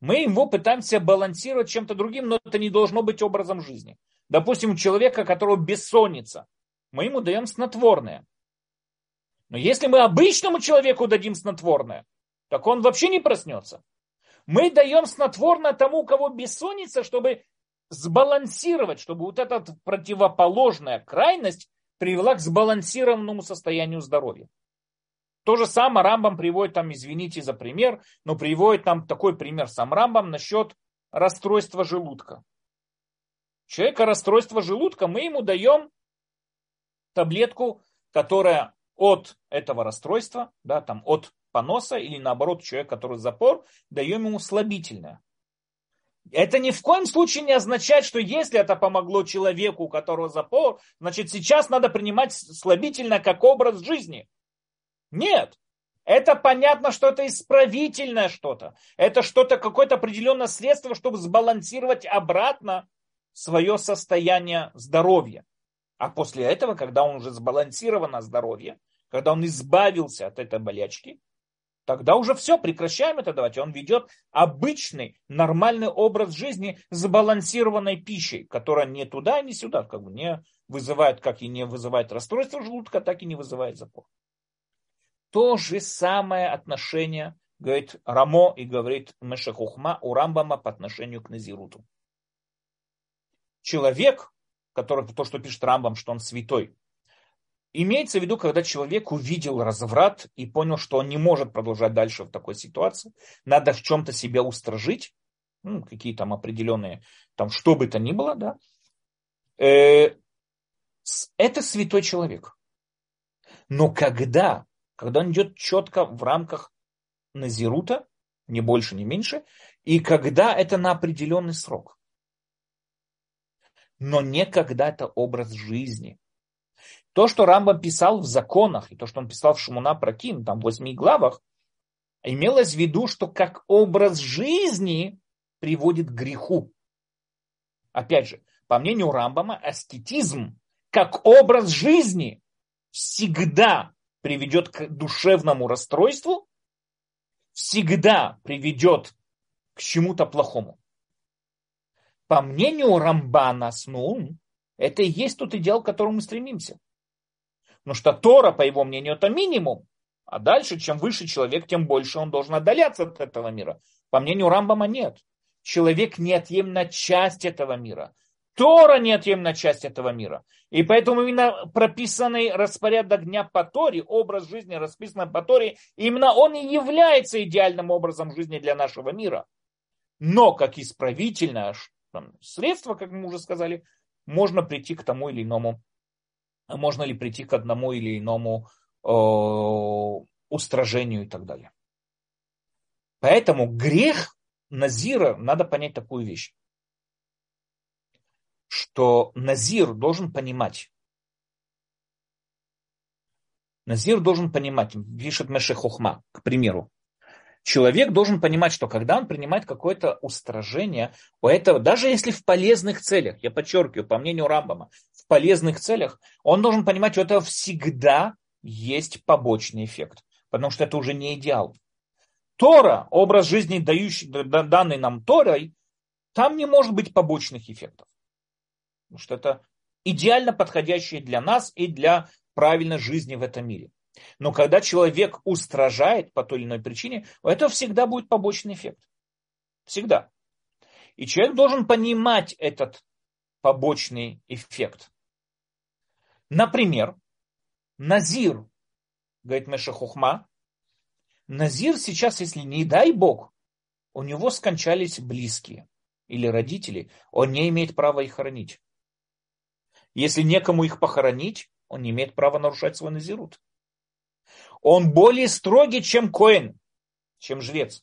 мы его пытаемся балансировать чем-то другим, но это не должно быть образом жизни. Допустим, у человека, которого бессонница, мы ему даем снотворное. Но если мы обычному человеку дадим снотворное, так он вообще не проснется. Мы даем снотворное тому, у кого бессонница, чтобы сбалансировать, чтобы вот эта противоположная крайность привела к сбалансированному состоянию здоровья. То же самое Рамбам приводит там, извините за пример, но приводит там такой пример сам Рамбам насчет расстройство желудка. Человека расстройство желудка, мы ему даем таблетку, которая от этого расстройства, да, там, от поноса или наоборот человек, который запор, даем ему слабительное. Это ни в коем случае не означает, что если это помогло человеку, у которого запор, значит сейчас надо принимать слабительное как образ жизни. Нет. Это понятно, что это исправительное что-то. Это что-то, какое-то определенное средство, чтобы сбалансировать обратно свое состояние здоровья. А после этого, когда он уже сбалансировано здоровье, когда он избавился от этой болячки, тогда уже все, прекращаем это давать. Он ведет обычный, нормальный образ жизни с сбалансированной пищей, которая не туда, ни сюда, как бы не вызывает, как и не вызывает расстройство желудка, так и не вызывает запор. То же самое отношение, говорит Рамо и говорит Мешахухма у Рамбама по отношению к Назируту. Человек, который, то, что пишет Рамбам, что он святой, Имеется в виду, когда человек увидел разврат и понял, что он не может продолжать дальше в такой ситуации, надо в чем-то себя устражить, ну, какие там определенные, там что бы то ни было, да, э, это святой человек. Но когда, когда он идет четко в рамках Назирута, не больше, не меньше, и когда это на определенный срок. Но не когда это образ жизни – то, что Рамбам писал в законах, и то, что он писал в Шумуна Праким, там в восьми главах, имелось в виду, что как образ жизни приводит к греху. Опять же, по мнению Рамбама, аскетизм как образ жизни всегда приведет к душевному расстройству, всегда приведет к чему-то плохому. По мнению Рамбана Снун, это и есть тот идеал, к которому мы стремимся. Потому что Тора, по его мнению, это минимум. А дальше, чем выше человек, тем больше он должен отдаляться от этого мира. По мнению Рамбама нет. Человек неотъемлемая часть этого мира. Тора неотъемлемая часть этого мира. И поэтому именно прописанный распорядок дня по Торе, образ жизни, расписанный по Торе, именно он и является идеальным образом жизни для нашего мира. Но как исправительное там, средство, как мы уже сказали, можно прийти к тому или иному можно ли прийти к одному или иному э, устражению и так далее. Поэтому грех Назира, надо понять такую вещь, что Назир должен понимать, Назир должен понимать, пишет Меше Хохма, к примеру, человек должен понимать, что когда он принимает какое-то устражение, у этого, даже если в полезных целях, я подчеркиваю, по мнению Рамбама, полезных целях, он должен понимать, что это всегда есть побочный эффект, потому что это уже не идеал. Тора, образ жизни, дающий, данный нам Торой, там не может быть побочных эффектов. Потому что это идеально подходящее для нас и для правильной жизни в этом мире. Но когда человек устражает по той или иной причине, это всегда будет побочный эффект. Всегда. И человек должен понимать этот побочный эффект. Например, Назир, говорит Меша Хухма, Назир сейчас, если не дай Бог, у него скончались близкие или родители, он не имеет права их хоронить. Если некому их похоронить, он не имеет права нарушать свой назирут. Он более строгий, чем Коэн, чем жрец.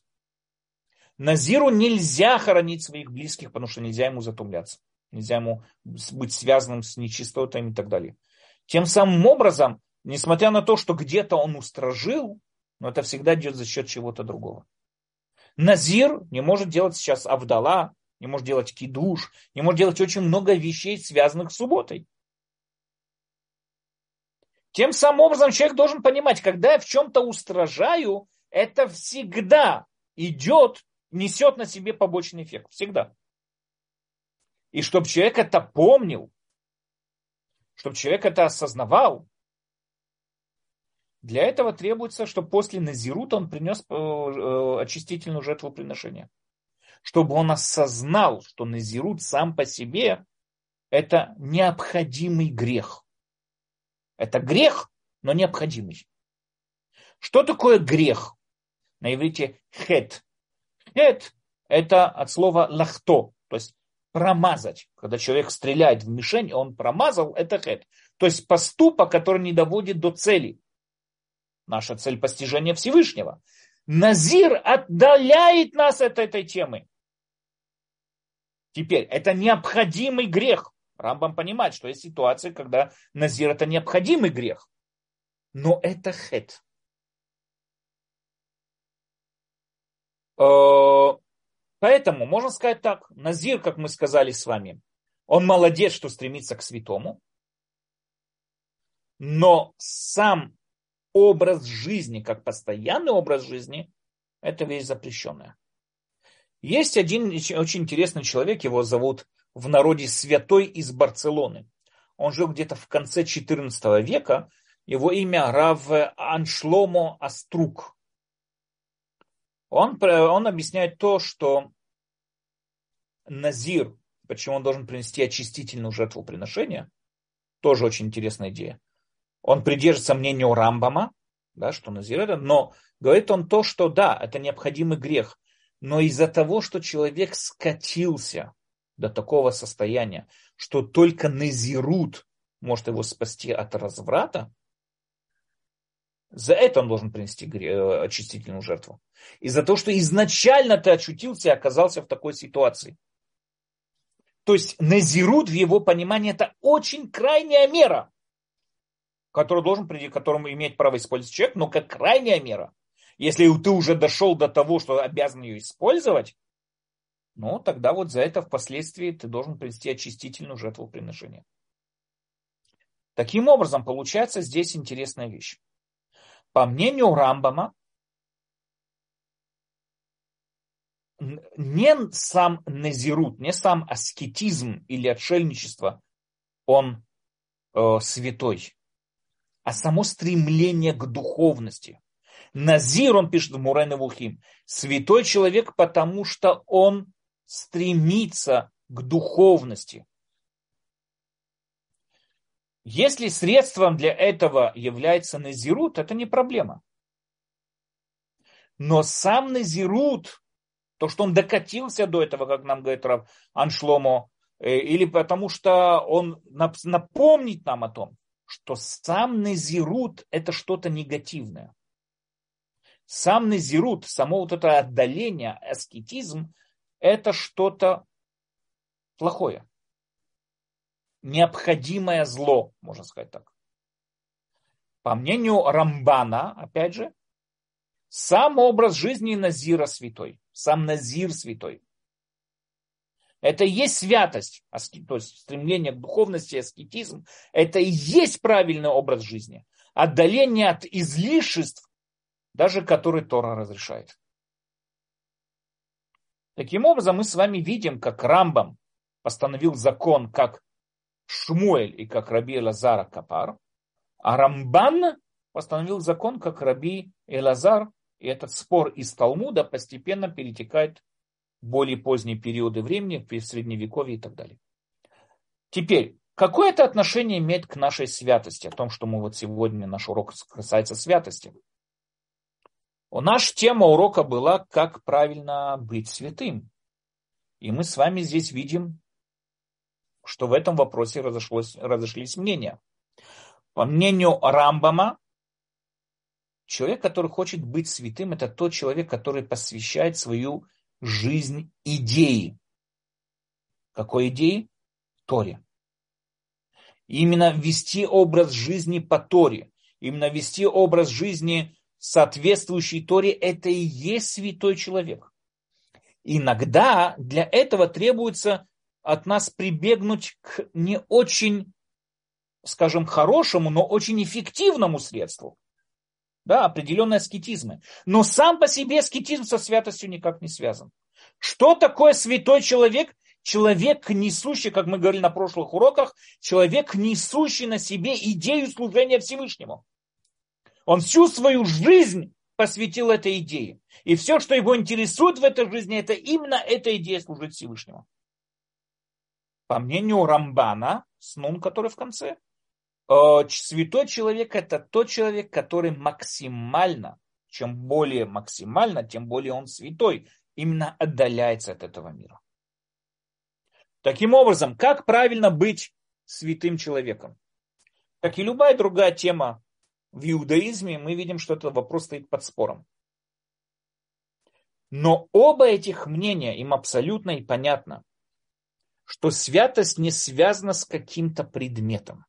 Назиру нельзя хоронить своих близких, потому что нельзя ему затумляться. Нельзя ему быть связанным с нечистотами и так далее. Тем самым образом, несмотря на то, что где-то он устражил, но это всегда идет за счет чего-то другого. Назир не может делать сейчас Авдала, не может делать кидуш, не может делать очень много вещей, связанных с субботой. Тем самым образом человек должен понимать, когда я в чем-то устражаю, это всегда идет, несет на себе побочный эффект. Всегда. И чтобы человек это помнил, чтобы человек это осознавал, для этого требуется, чтобы после Назирута он принес э, э, очистительную жертвоприношение. Чтобы он осознал, что Назирут сам по себе это необходимый грех. Это грех, но необходимый. Что такое грех? На иврите хет. Хет это от слова лахто, то есть промазать. Когда человек стреляет в мишень, он промазал, это хет. То есть поступок, который не доводит до цели. Наша цель постижения Всевышнего. Назир отдаляет нас от этой темы. Теперь, это необходимый грех. Рамбам понимает, что есть ситуации, когда назир это необходимый грех. Но это хет. Э, поэтому можно сказать так, Назир, как мы сказали с вами, он молодец, что стремится к святому, но сам образ жизни, как постоянный образ жизни, это вещь запрещенная. Есть один очень интересный человек, его зовут в народе Святой из Барселоны. Он жил где-то в конце XIV века. Его имя Рав Аншломо Аструк. Он, он объясняет то, что Назир, почему он должен принести очистительную жертву приношения, тоже очень интересная идея. Он придерживается мнению Рамбама, да, что Назир это, но говорит он то, что да, это необходимый грех, но из-за того, что человек скатился до такого состояния, что только Назирут может его спасти от разврата, за это он должен принести э, очистительную жертву. И за то, что изначально ты очутился и оказался в такой ситуации. То есть назирут в его понимании это очень крайняя мера, которую должен, которому иметь право использовать человек, но как крайняя мера. Если ты уже дошел до того, что обязан ее использовать, ну, тогда вот за это впоследствии ты должен принести очистительную жертву приношения. Таким образом, получается здесь интересная вещь. По мнению Рамбама, не сам назирут, не сам аскетизм или отшельничество, он э, святой, а само стремление к духовности. Назир, он пишет в Мурен Вухим, святой человек, потому что он стремится к духовности. Если средством для этого является назирут, это не проблема. Но сам назирут, то, что он докатился до этого, как нам говорит Рав Аншломо, э, или потому что он напомнит нам о том, что сам назирут это что-то негативное. Сам назирут, само вот это отдаление, аскетизм, это что-то плохое необходимое зло, можно сказать так. По мнению Рамбана, опять же, сам образ жизни Назира святой, сам Назир святой. Это и есть святость, то есть стремление к духовности, аскетизм. Это и есть правильный образ жизни. Отдаление от излишеств, даже которые Тора разрешает. Таким образом, мы с вами видим, как Рамбам постановил закон как Шмуэль и как Раби Элазара Капар, а Рамбан постановил закон, как Раби Элазар, и этот спор из Талмуда постепенно перетекает более поздние периоды времени, в Средневековье и так далее. Теперь, какое это отношение имеет к нашей святости, о том, что мы вот сегодня, наш урок касается святости? У наша тема урока была, как правильно быть святым. И мы с вами здесь видим что в этом вопросе разошлось, разошлись мнения. По мнению Рамбама, человек, который хочет быть святым, это тот человек, который посвящает свою жизнь идеи. Какой идеи? Торе. Именно вести образ жизни по Торе. Именно вести образ жизни, соответствующий Торе, это и есть святой человек. Иногда для этого требуется от нас прибегнуть к не очень, скажем, хорошему, но очень эффективному средству. Да, определенные аскетизмы. Но сам по себе аскетизм со святостью никак не связан. Что такое святой человек? Человек, несущий, как мы говорили на прошлых уроках, человек, несущий на себе идею служения Всевышнему. Он всю свою жизнь посвятил этой идее. И все, что его интересует в этой жизни, это именно эта идея служить Всевышнему. По мнению Рамбана, снун, который в конце, святой человек это тот человек, который максимально, чем более максимально, тем более он святой. именно отдаляется от этого мира. Таким образом, как правильно быть святым человеком? Как и любая другая тема в иудаизме, мы видим, что этот вопрос стоит под спором. Но оба этих мнения им абсолютно и понятно, что святость не связана с каким-то предметом.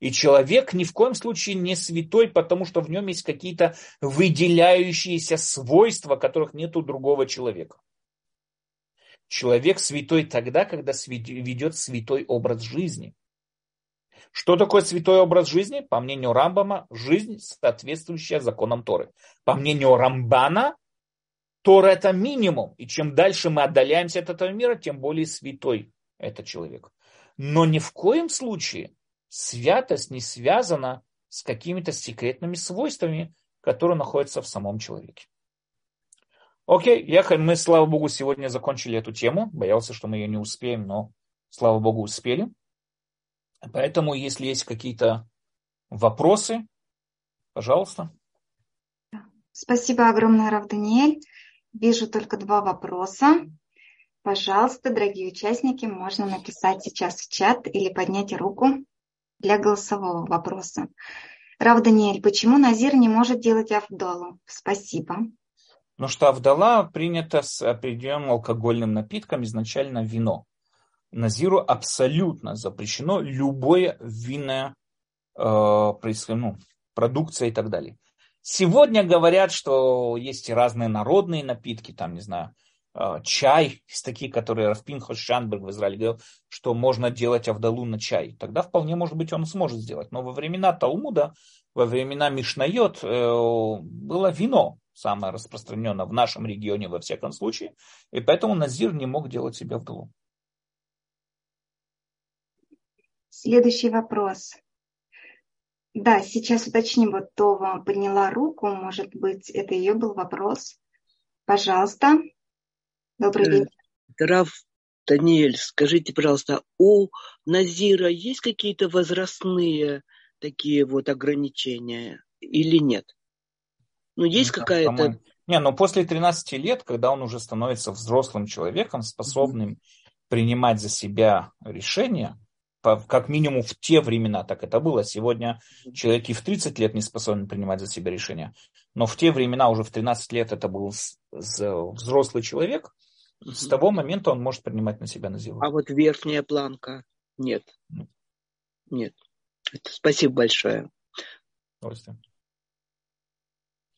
И человек ни в коем случае не святой, потому что в нем есть какие-то выделяющиеся свойства, которых нет у другого человека. Человек святой тогда, когда ведет святой образ жизни. Что такое святой образ жизни? По мнению Рамбама, жизнь, соответствующая законам Торы. По мнению Рамбана, Тора это минимум. И чем дальше мы отдаляемся от этого мира, тем более святой этот человек. Но ни в коем случае святость не связана с какими-то секретными свойствами, которые находятся в самом человеке. Окей, я, мы, слава богу, сегодня закончили эту тему. Боялся, что мы ее не успеем, но, слава богу, успели. Поэтому, если есть какие-то вопросы, пожалуйста. Спасибо огромное, Рав Даниэль. Вижу только два вопроса. Пожалуйста, дорогие участники, можно написать сейчас в чат или поднять руку для голосового вопроса. Рав Даниэль, почему Назир не может делать Авдолу? Спасибо. Ну что Авдала принято с определенным алкогольным напитком, изначально вино. Назиру абсолютно запрещено любое винное э, ну, продукция и так далее. Сегодня говорят, что есть разные народные напитки, там, не знаю, чай, есть такие, которые Рафпинхос Шанберг в Израиле говорил, что можно делать Авдалу на чай. Тогда вполне, может быть, он сможет сделать. Но во времена Талмуда, во времена Мишнайот э, было вино, самое распространенное в нашем регионе во всяком случае, и поэтому Назир не мог делать себе Авдалу. Следующий вопрос. Да, сейчас уточним, вот Това подняла руку, может быть, это ее был вопрос. Пожалуйста. Добрый э, день. Раф Даниэль, скажите, пожалуйста, у Назира есть какие-то возрастные такие вот ограничения или нет? Ну, есть ну, какая-то... Не, ну после 13 лет, когда он уже становится взрослым человеком, способным mm-hmm. принимать за себя решения, как минимум в те времена так это было. Сегодня человек и в 30 лет не способен принимать за себя решения. Но в те времена, уже в 13 лет, это был взрослый человек. Угу. С того момента он может принимать на себя називу. А вот верхняя планка нет. Нет. Спасибо большое.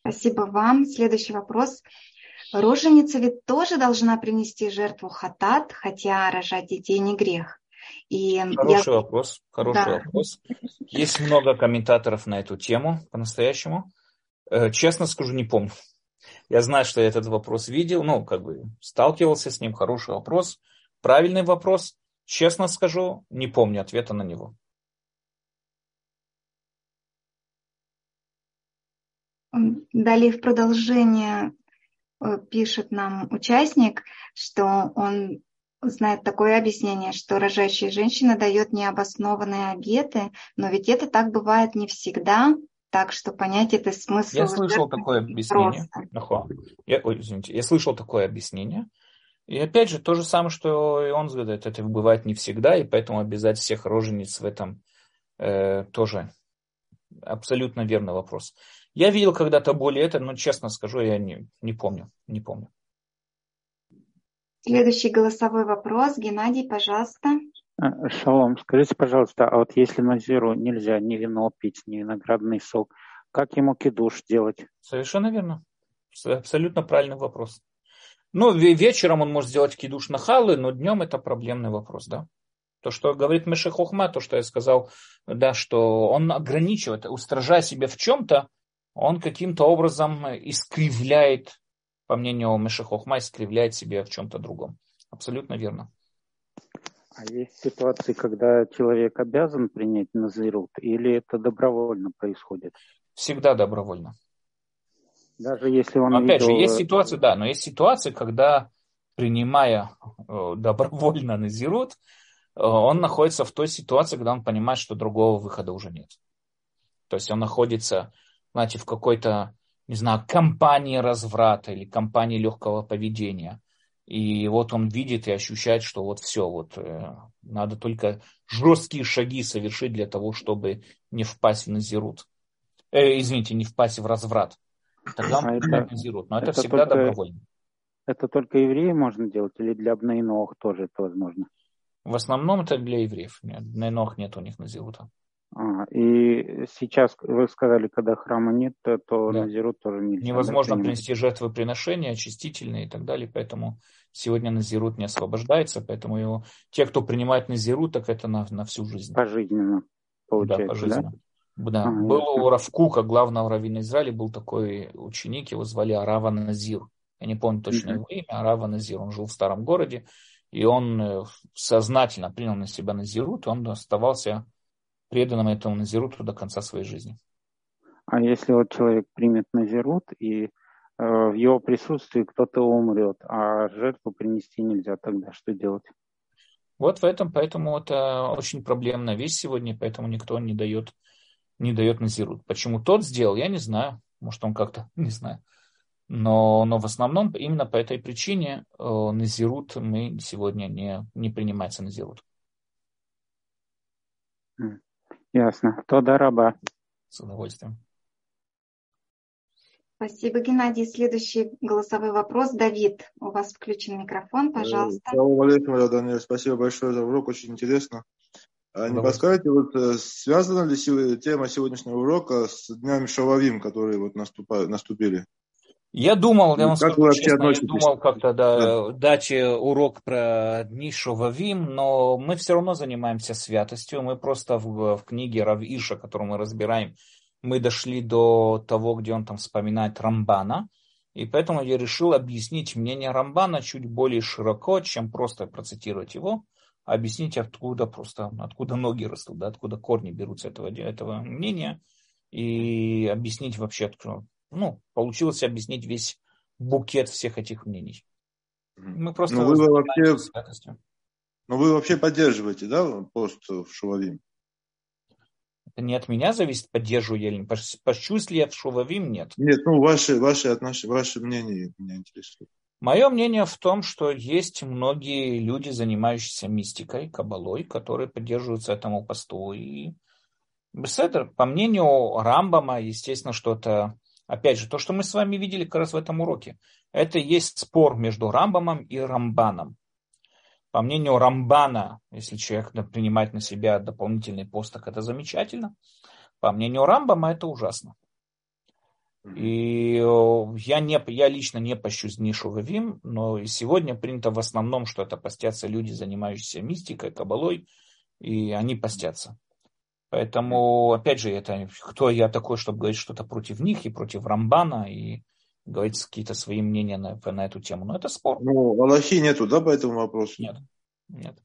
Спасибо вам. Следующий вопрос. Роженица ведь тоже должна принести жертву хатат, хотя рожать детей не грех. И хороший я... вопрос, хороший да. вопрос. Есть много комментаторов на эту тему по-настоящему. Э, честно скажу, не помню. Я знаю, что я этот вопрос видел, ну, как бы сталкивался с ним. Хороший вопрос, правильный вопрос. Честно скажу, не помню ответа на него. Далее в продолжение э, пишет нам участник, что он знает такое объяснение, что рожающая женщина дает необоснованные обеты, но ведь это так бывает не всегда, так что понять это смысл. Я слышал такое объяснение. Я, ой, извините, я слышал такое объяснение. И опять же, то же самое, что и он говорит, это бывает не всегда, и поэтому обязать всех рожениц в этом э, тоже абсолютно верный вопрос. Я видел когда-то более это, но честно скажу, я не, не помню, не помню. Следующий голосовой вопрос. Геннадий, пожалуйста. А, шалом, скажите, пожалуйста, а вот если Назиру нельзя ни вино пить, ни виноградный сок, как ему кидуш делать? Совершенно верно. Абсолютно правильный вопрос. Ну, вечером он может сделать кидуш на халы, но днем это проблемный вопрос, да? То, что говорит Мешехохма, то, что я сказал, да, что он ограничивает, устражая себя в чем-то, он каким-то образом искривляет по мнению Меши Хохма, искривляет себя в чем-то другом. Абсолютно верно. А есть ситуации, когда человек обязан принять назирут, или это добровольно происходит? Всегда добровольно. Даже если он Опять видел... же, есть ситуации, да, но есть ситуации, когда, принимая э, добровольно назирут, э, он находится в той ситуации, когда он понимает, что другого выхода уже нет. То есть он находится, знаете, в какой-то не знаю, компании разврата или компании легкого поведения. И вот он видит и ощущает, что вот все, вот э, надо только жесткие шаги совершить для того, чтобы не впасть в назирут. Э, извините, не впасть в разврат. Тогда он а это, назирут. Но это, это всегда только, добровольно. Это только евреи можно делать или для обнаиновых тоже это возможно? В основном это для евреев. Нет, нет у них назирута. А, и сейчас вы сказали, когда храма нет, то, да. назирут тоже нельзя. Невозможно принести жертвоприношения, очистительные и так далее, поэтому сегодня назирут не освобождается, поэтому его, те, кто принимает назирут, так это на, на всю жизнь. Пожизненно, получается, да? Пожизненно. да? Да. А, был ясно. у Равкука, главного раввина Израиля, был такой ученик, его звали Арава Назир. Я не помню точно его имя, Арава Назир. Он жил в старом городе, и он э, сознательно принял на себя Назирут, он оставался преданным этому Назируту до конца своей жизни. А если вот человек примет Назирут, и в его присутствии кто-то умрет, а жертву принести нельзя, тогда что делать? Вот в этом, поэтому это очень проблемная вещь сегодня, поэтому никто не дает, не дает Назирут. Почему тот сделал, я не знаю. Может, он как-то, (laughs) не знаю. Но, но в основном именно по этой причине э, Назирут мы сегодня не, не принимается Назирут. Ясно. Тода раба. С удовольствием. Спасибо, Геннадий. Следующий голосовой вопрос. Давид, у вас включен микрофон, пожалуйста. Даниэль. Спасибо большое за урок, очень интересно. А не подскажете, вот э, связана ли тема сегодняшнего урока с днями Шававим, которые вот наступают, наступили? Я думал, я вам скажу честно, я думал как-то да, да. дать э, урок про дни Шовавим, но мы все равно занимаемся святостью. Мы просто в, в книге Рав Иша, которую мы разбираем, мы дошли до того, где он там вспоминает Рамбана. И поэтому я решил объяснить мнение Рамбана чуть более широко, чем просто процитировать его, объяснить, откуда просто, откуда ноги растут, да, откуда корни берутся этого, этого мнения, и объяснить вообще, ну, получилось объяснить весь букет всех этих мнений. Мы просто но вы вообще, но вы вообще поддерживаете, да, пост в Шувавим? Это не от меня зависит, поддерживаю я или не. Пощусь ли я в Шувавим, нет. Нет, ну, ваши, ваши, отношения, ваши мнения меня интересуют. Мое мнение в том, что есть многие люди, занимающиеся мистикой, кабалой, которые поддерживаются этому посту. И Беседер, по мнению Рамбама, естественно, что-то Опять же, то, что мы с вами видели как раз в этом уроке, это есть спор между Рамбамом и Рамбаном. По мнению Рамбана, если человек принимает на себя дополнительный пост, так это замечательно. По мнению Рамбама это ужасно. И я, не, я лично не пощу нишу Вавим, но сегодня принято в основном, что это постятся люди, занимающиеся мистикой, кабалой, и они постятся. Поэтому, опять же, это кто я такой, чтобы говорить что-то против них и против Рамбана и говорить какие-то свои мнения на, на эту тему. Но это спор. Ну, Аллахи нету, да, по этому вопросу? Нет. Нет.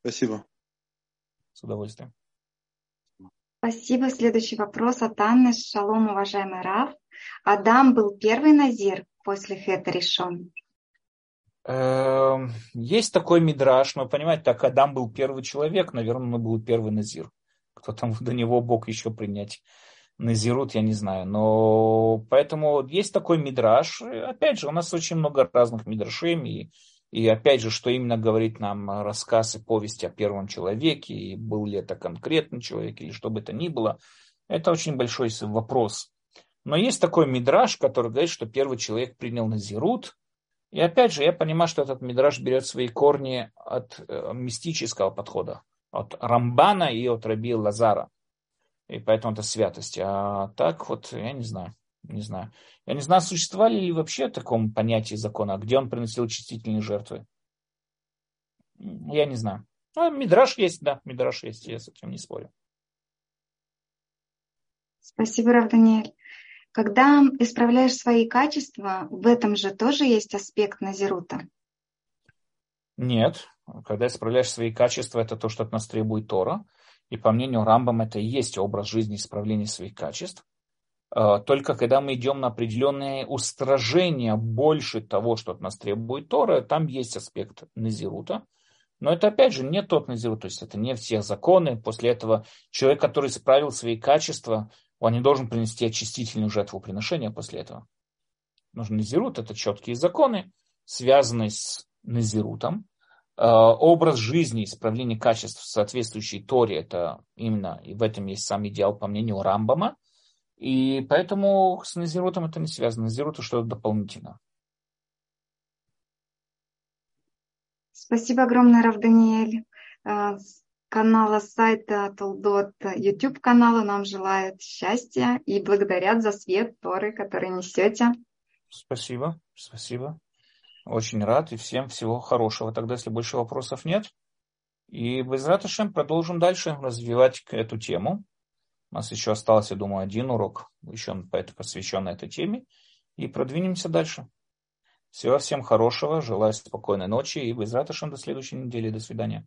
Спасибо. С удовольствием. Спасибо. Следующий вопрос от Анны. Шалом, уважаемый Рав. Адам был первый назир после Хета решен? Эм, есть такой мидраж, но понимаете, так Адам был первый человек, наверное, он был первый назир кто там (laughs) до него Бог еще принять. Назирут, я не знаю. Но поэтому есть такой мидраж. Опять же, у нас очень много разных мидрашей. И, и опять же, что именно говорит нам рассказ и повесть о первом человеке, и был ли это конкретный человек, или что бы это ни было, это очень большой вопрос. Но есть такой мидраж, который говорит, что первый человек принял Назирут. И опять же, я понимаю, что этот мидраж берет свои корни от э, мистического подхода от Рамбана и от Раби Лазара. И поэтому это святость. А так вот, я не знаю. Не знаю. Я не знаю, существовали ли вообще таком понятии закона, где он приносил чистительные жертвы. Я не знаю. А, мидраж есть, да, мидраж есть, я с этим не спорю. Спасибо, Рав Даниэль. Когда исправляешь свои качества, в этом же тоже есть аспект Назирута? Нет, когда исправляешь свои качества, это то, что от нас требует Тора. И по мнению Рамбам, это и есть образ жизни исправления своих качеств. А, только когда мы идем на определенные устражения больше того, что от нас требует Тора, там есть аспект Назирута. Но это опять же не тот Назирут, то есть это не все законы. После этого человек, который исправил свои качества, Он не должен принести очистительную жертву приношения после этого. Нужно назирут, это четкие законы, связанные с назирутом. Э, образ жизни, исправление качеств, соответствующей Торе, это именно, и в этом есть сам идеал, по мнению Рамбама. И поэтому с назирутом это не связано. Назирут это что-то дополнительное. Спасибо огромное, Рав Даниэль. Э, канала сайта Толдот, YouTube канала нам желают счастья и благодарят за свет Торы, который несете. Спасибо, спасибо. Очень рад и всем всего хорошего. Тогда, если больше вопросов нет, и без Раташем продолжим дальше развивать эту тему. У нас еще остался, я думаю, один урок, еще посвященный этой теме. И продвинемся дальше. Всего всем хорошего, желаю спокойной ночи и без Раташем до следующей недели. До свидания.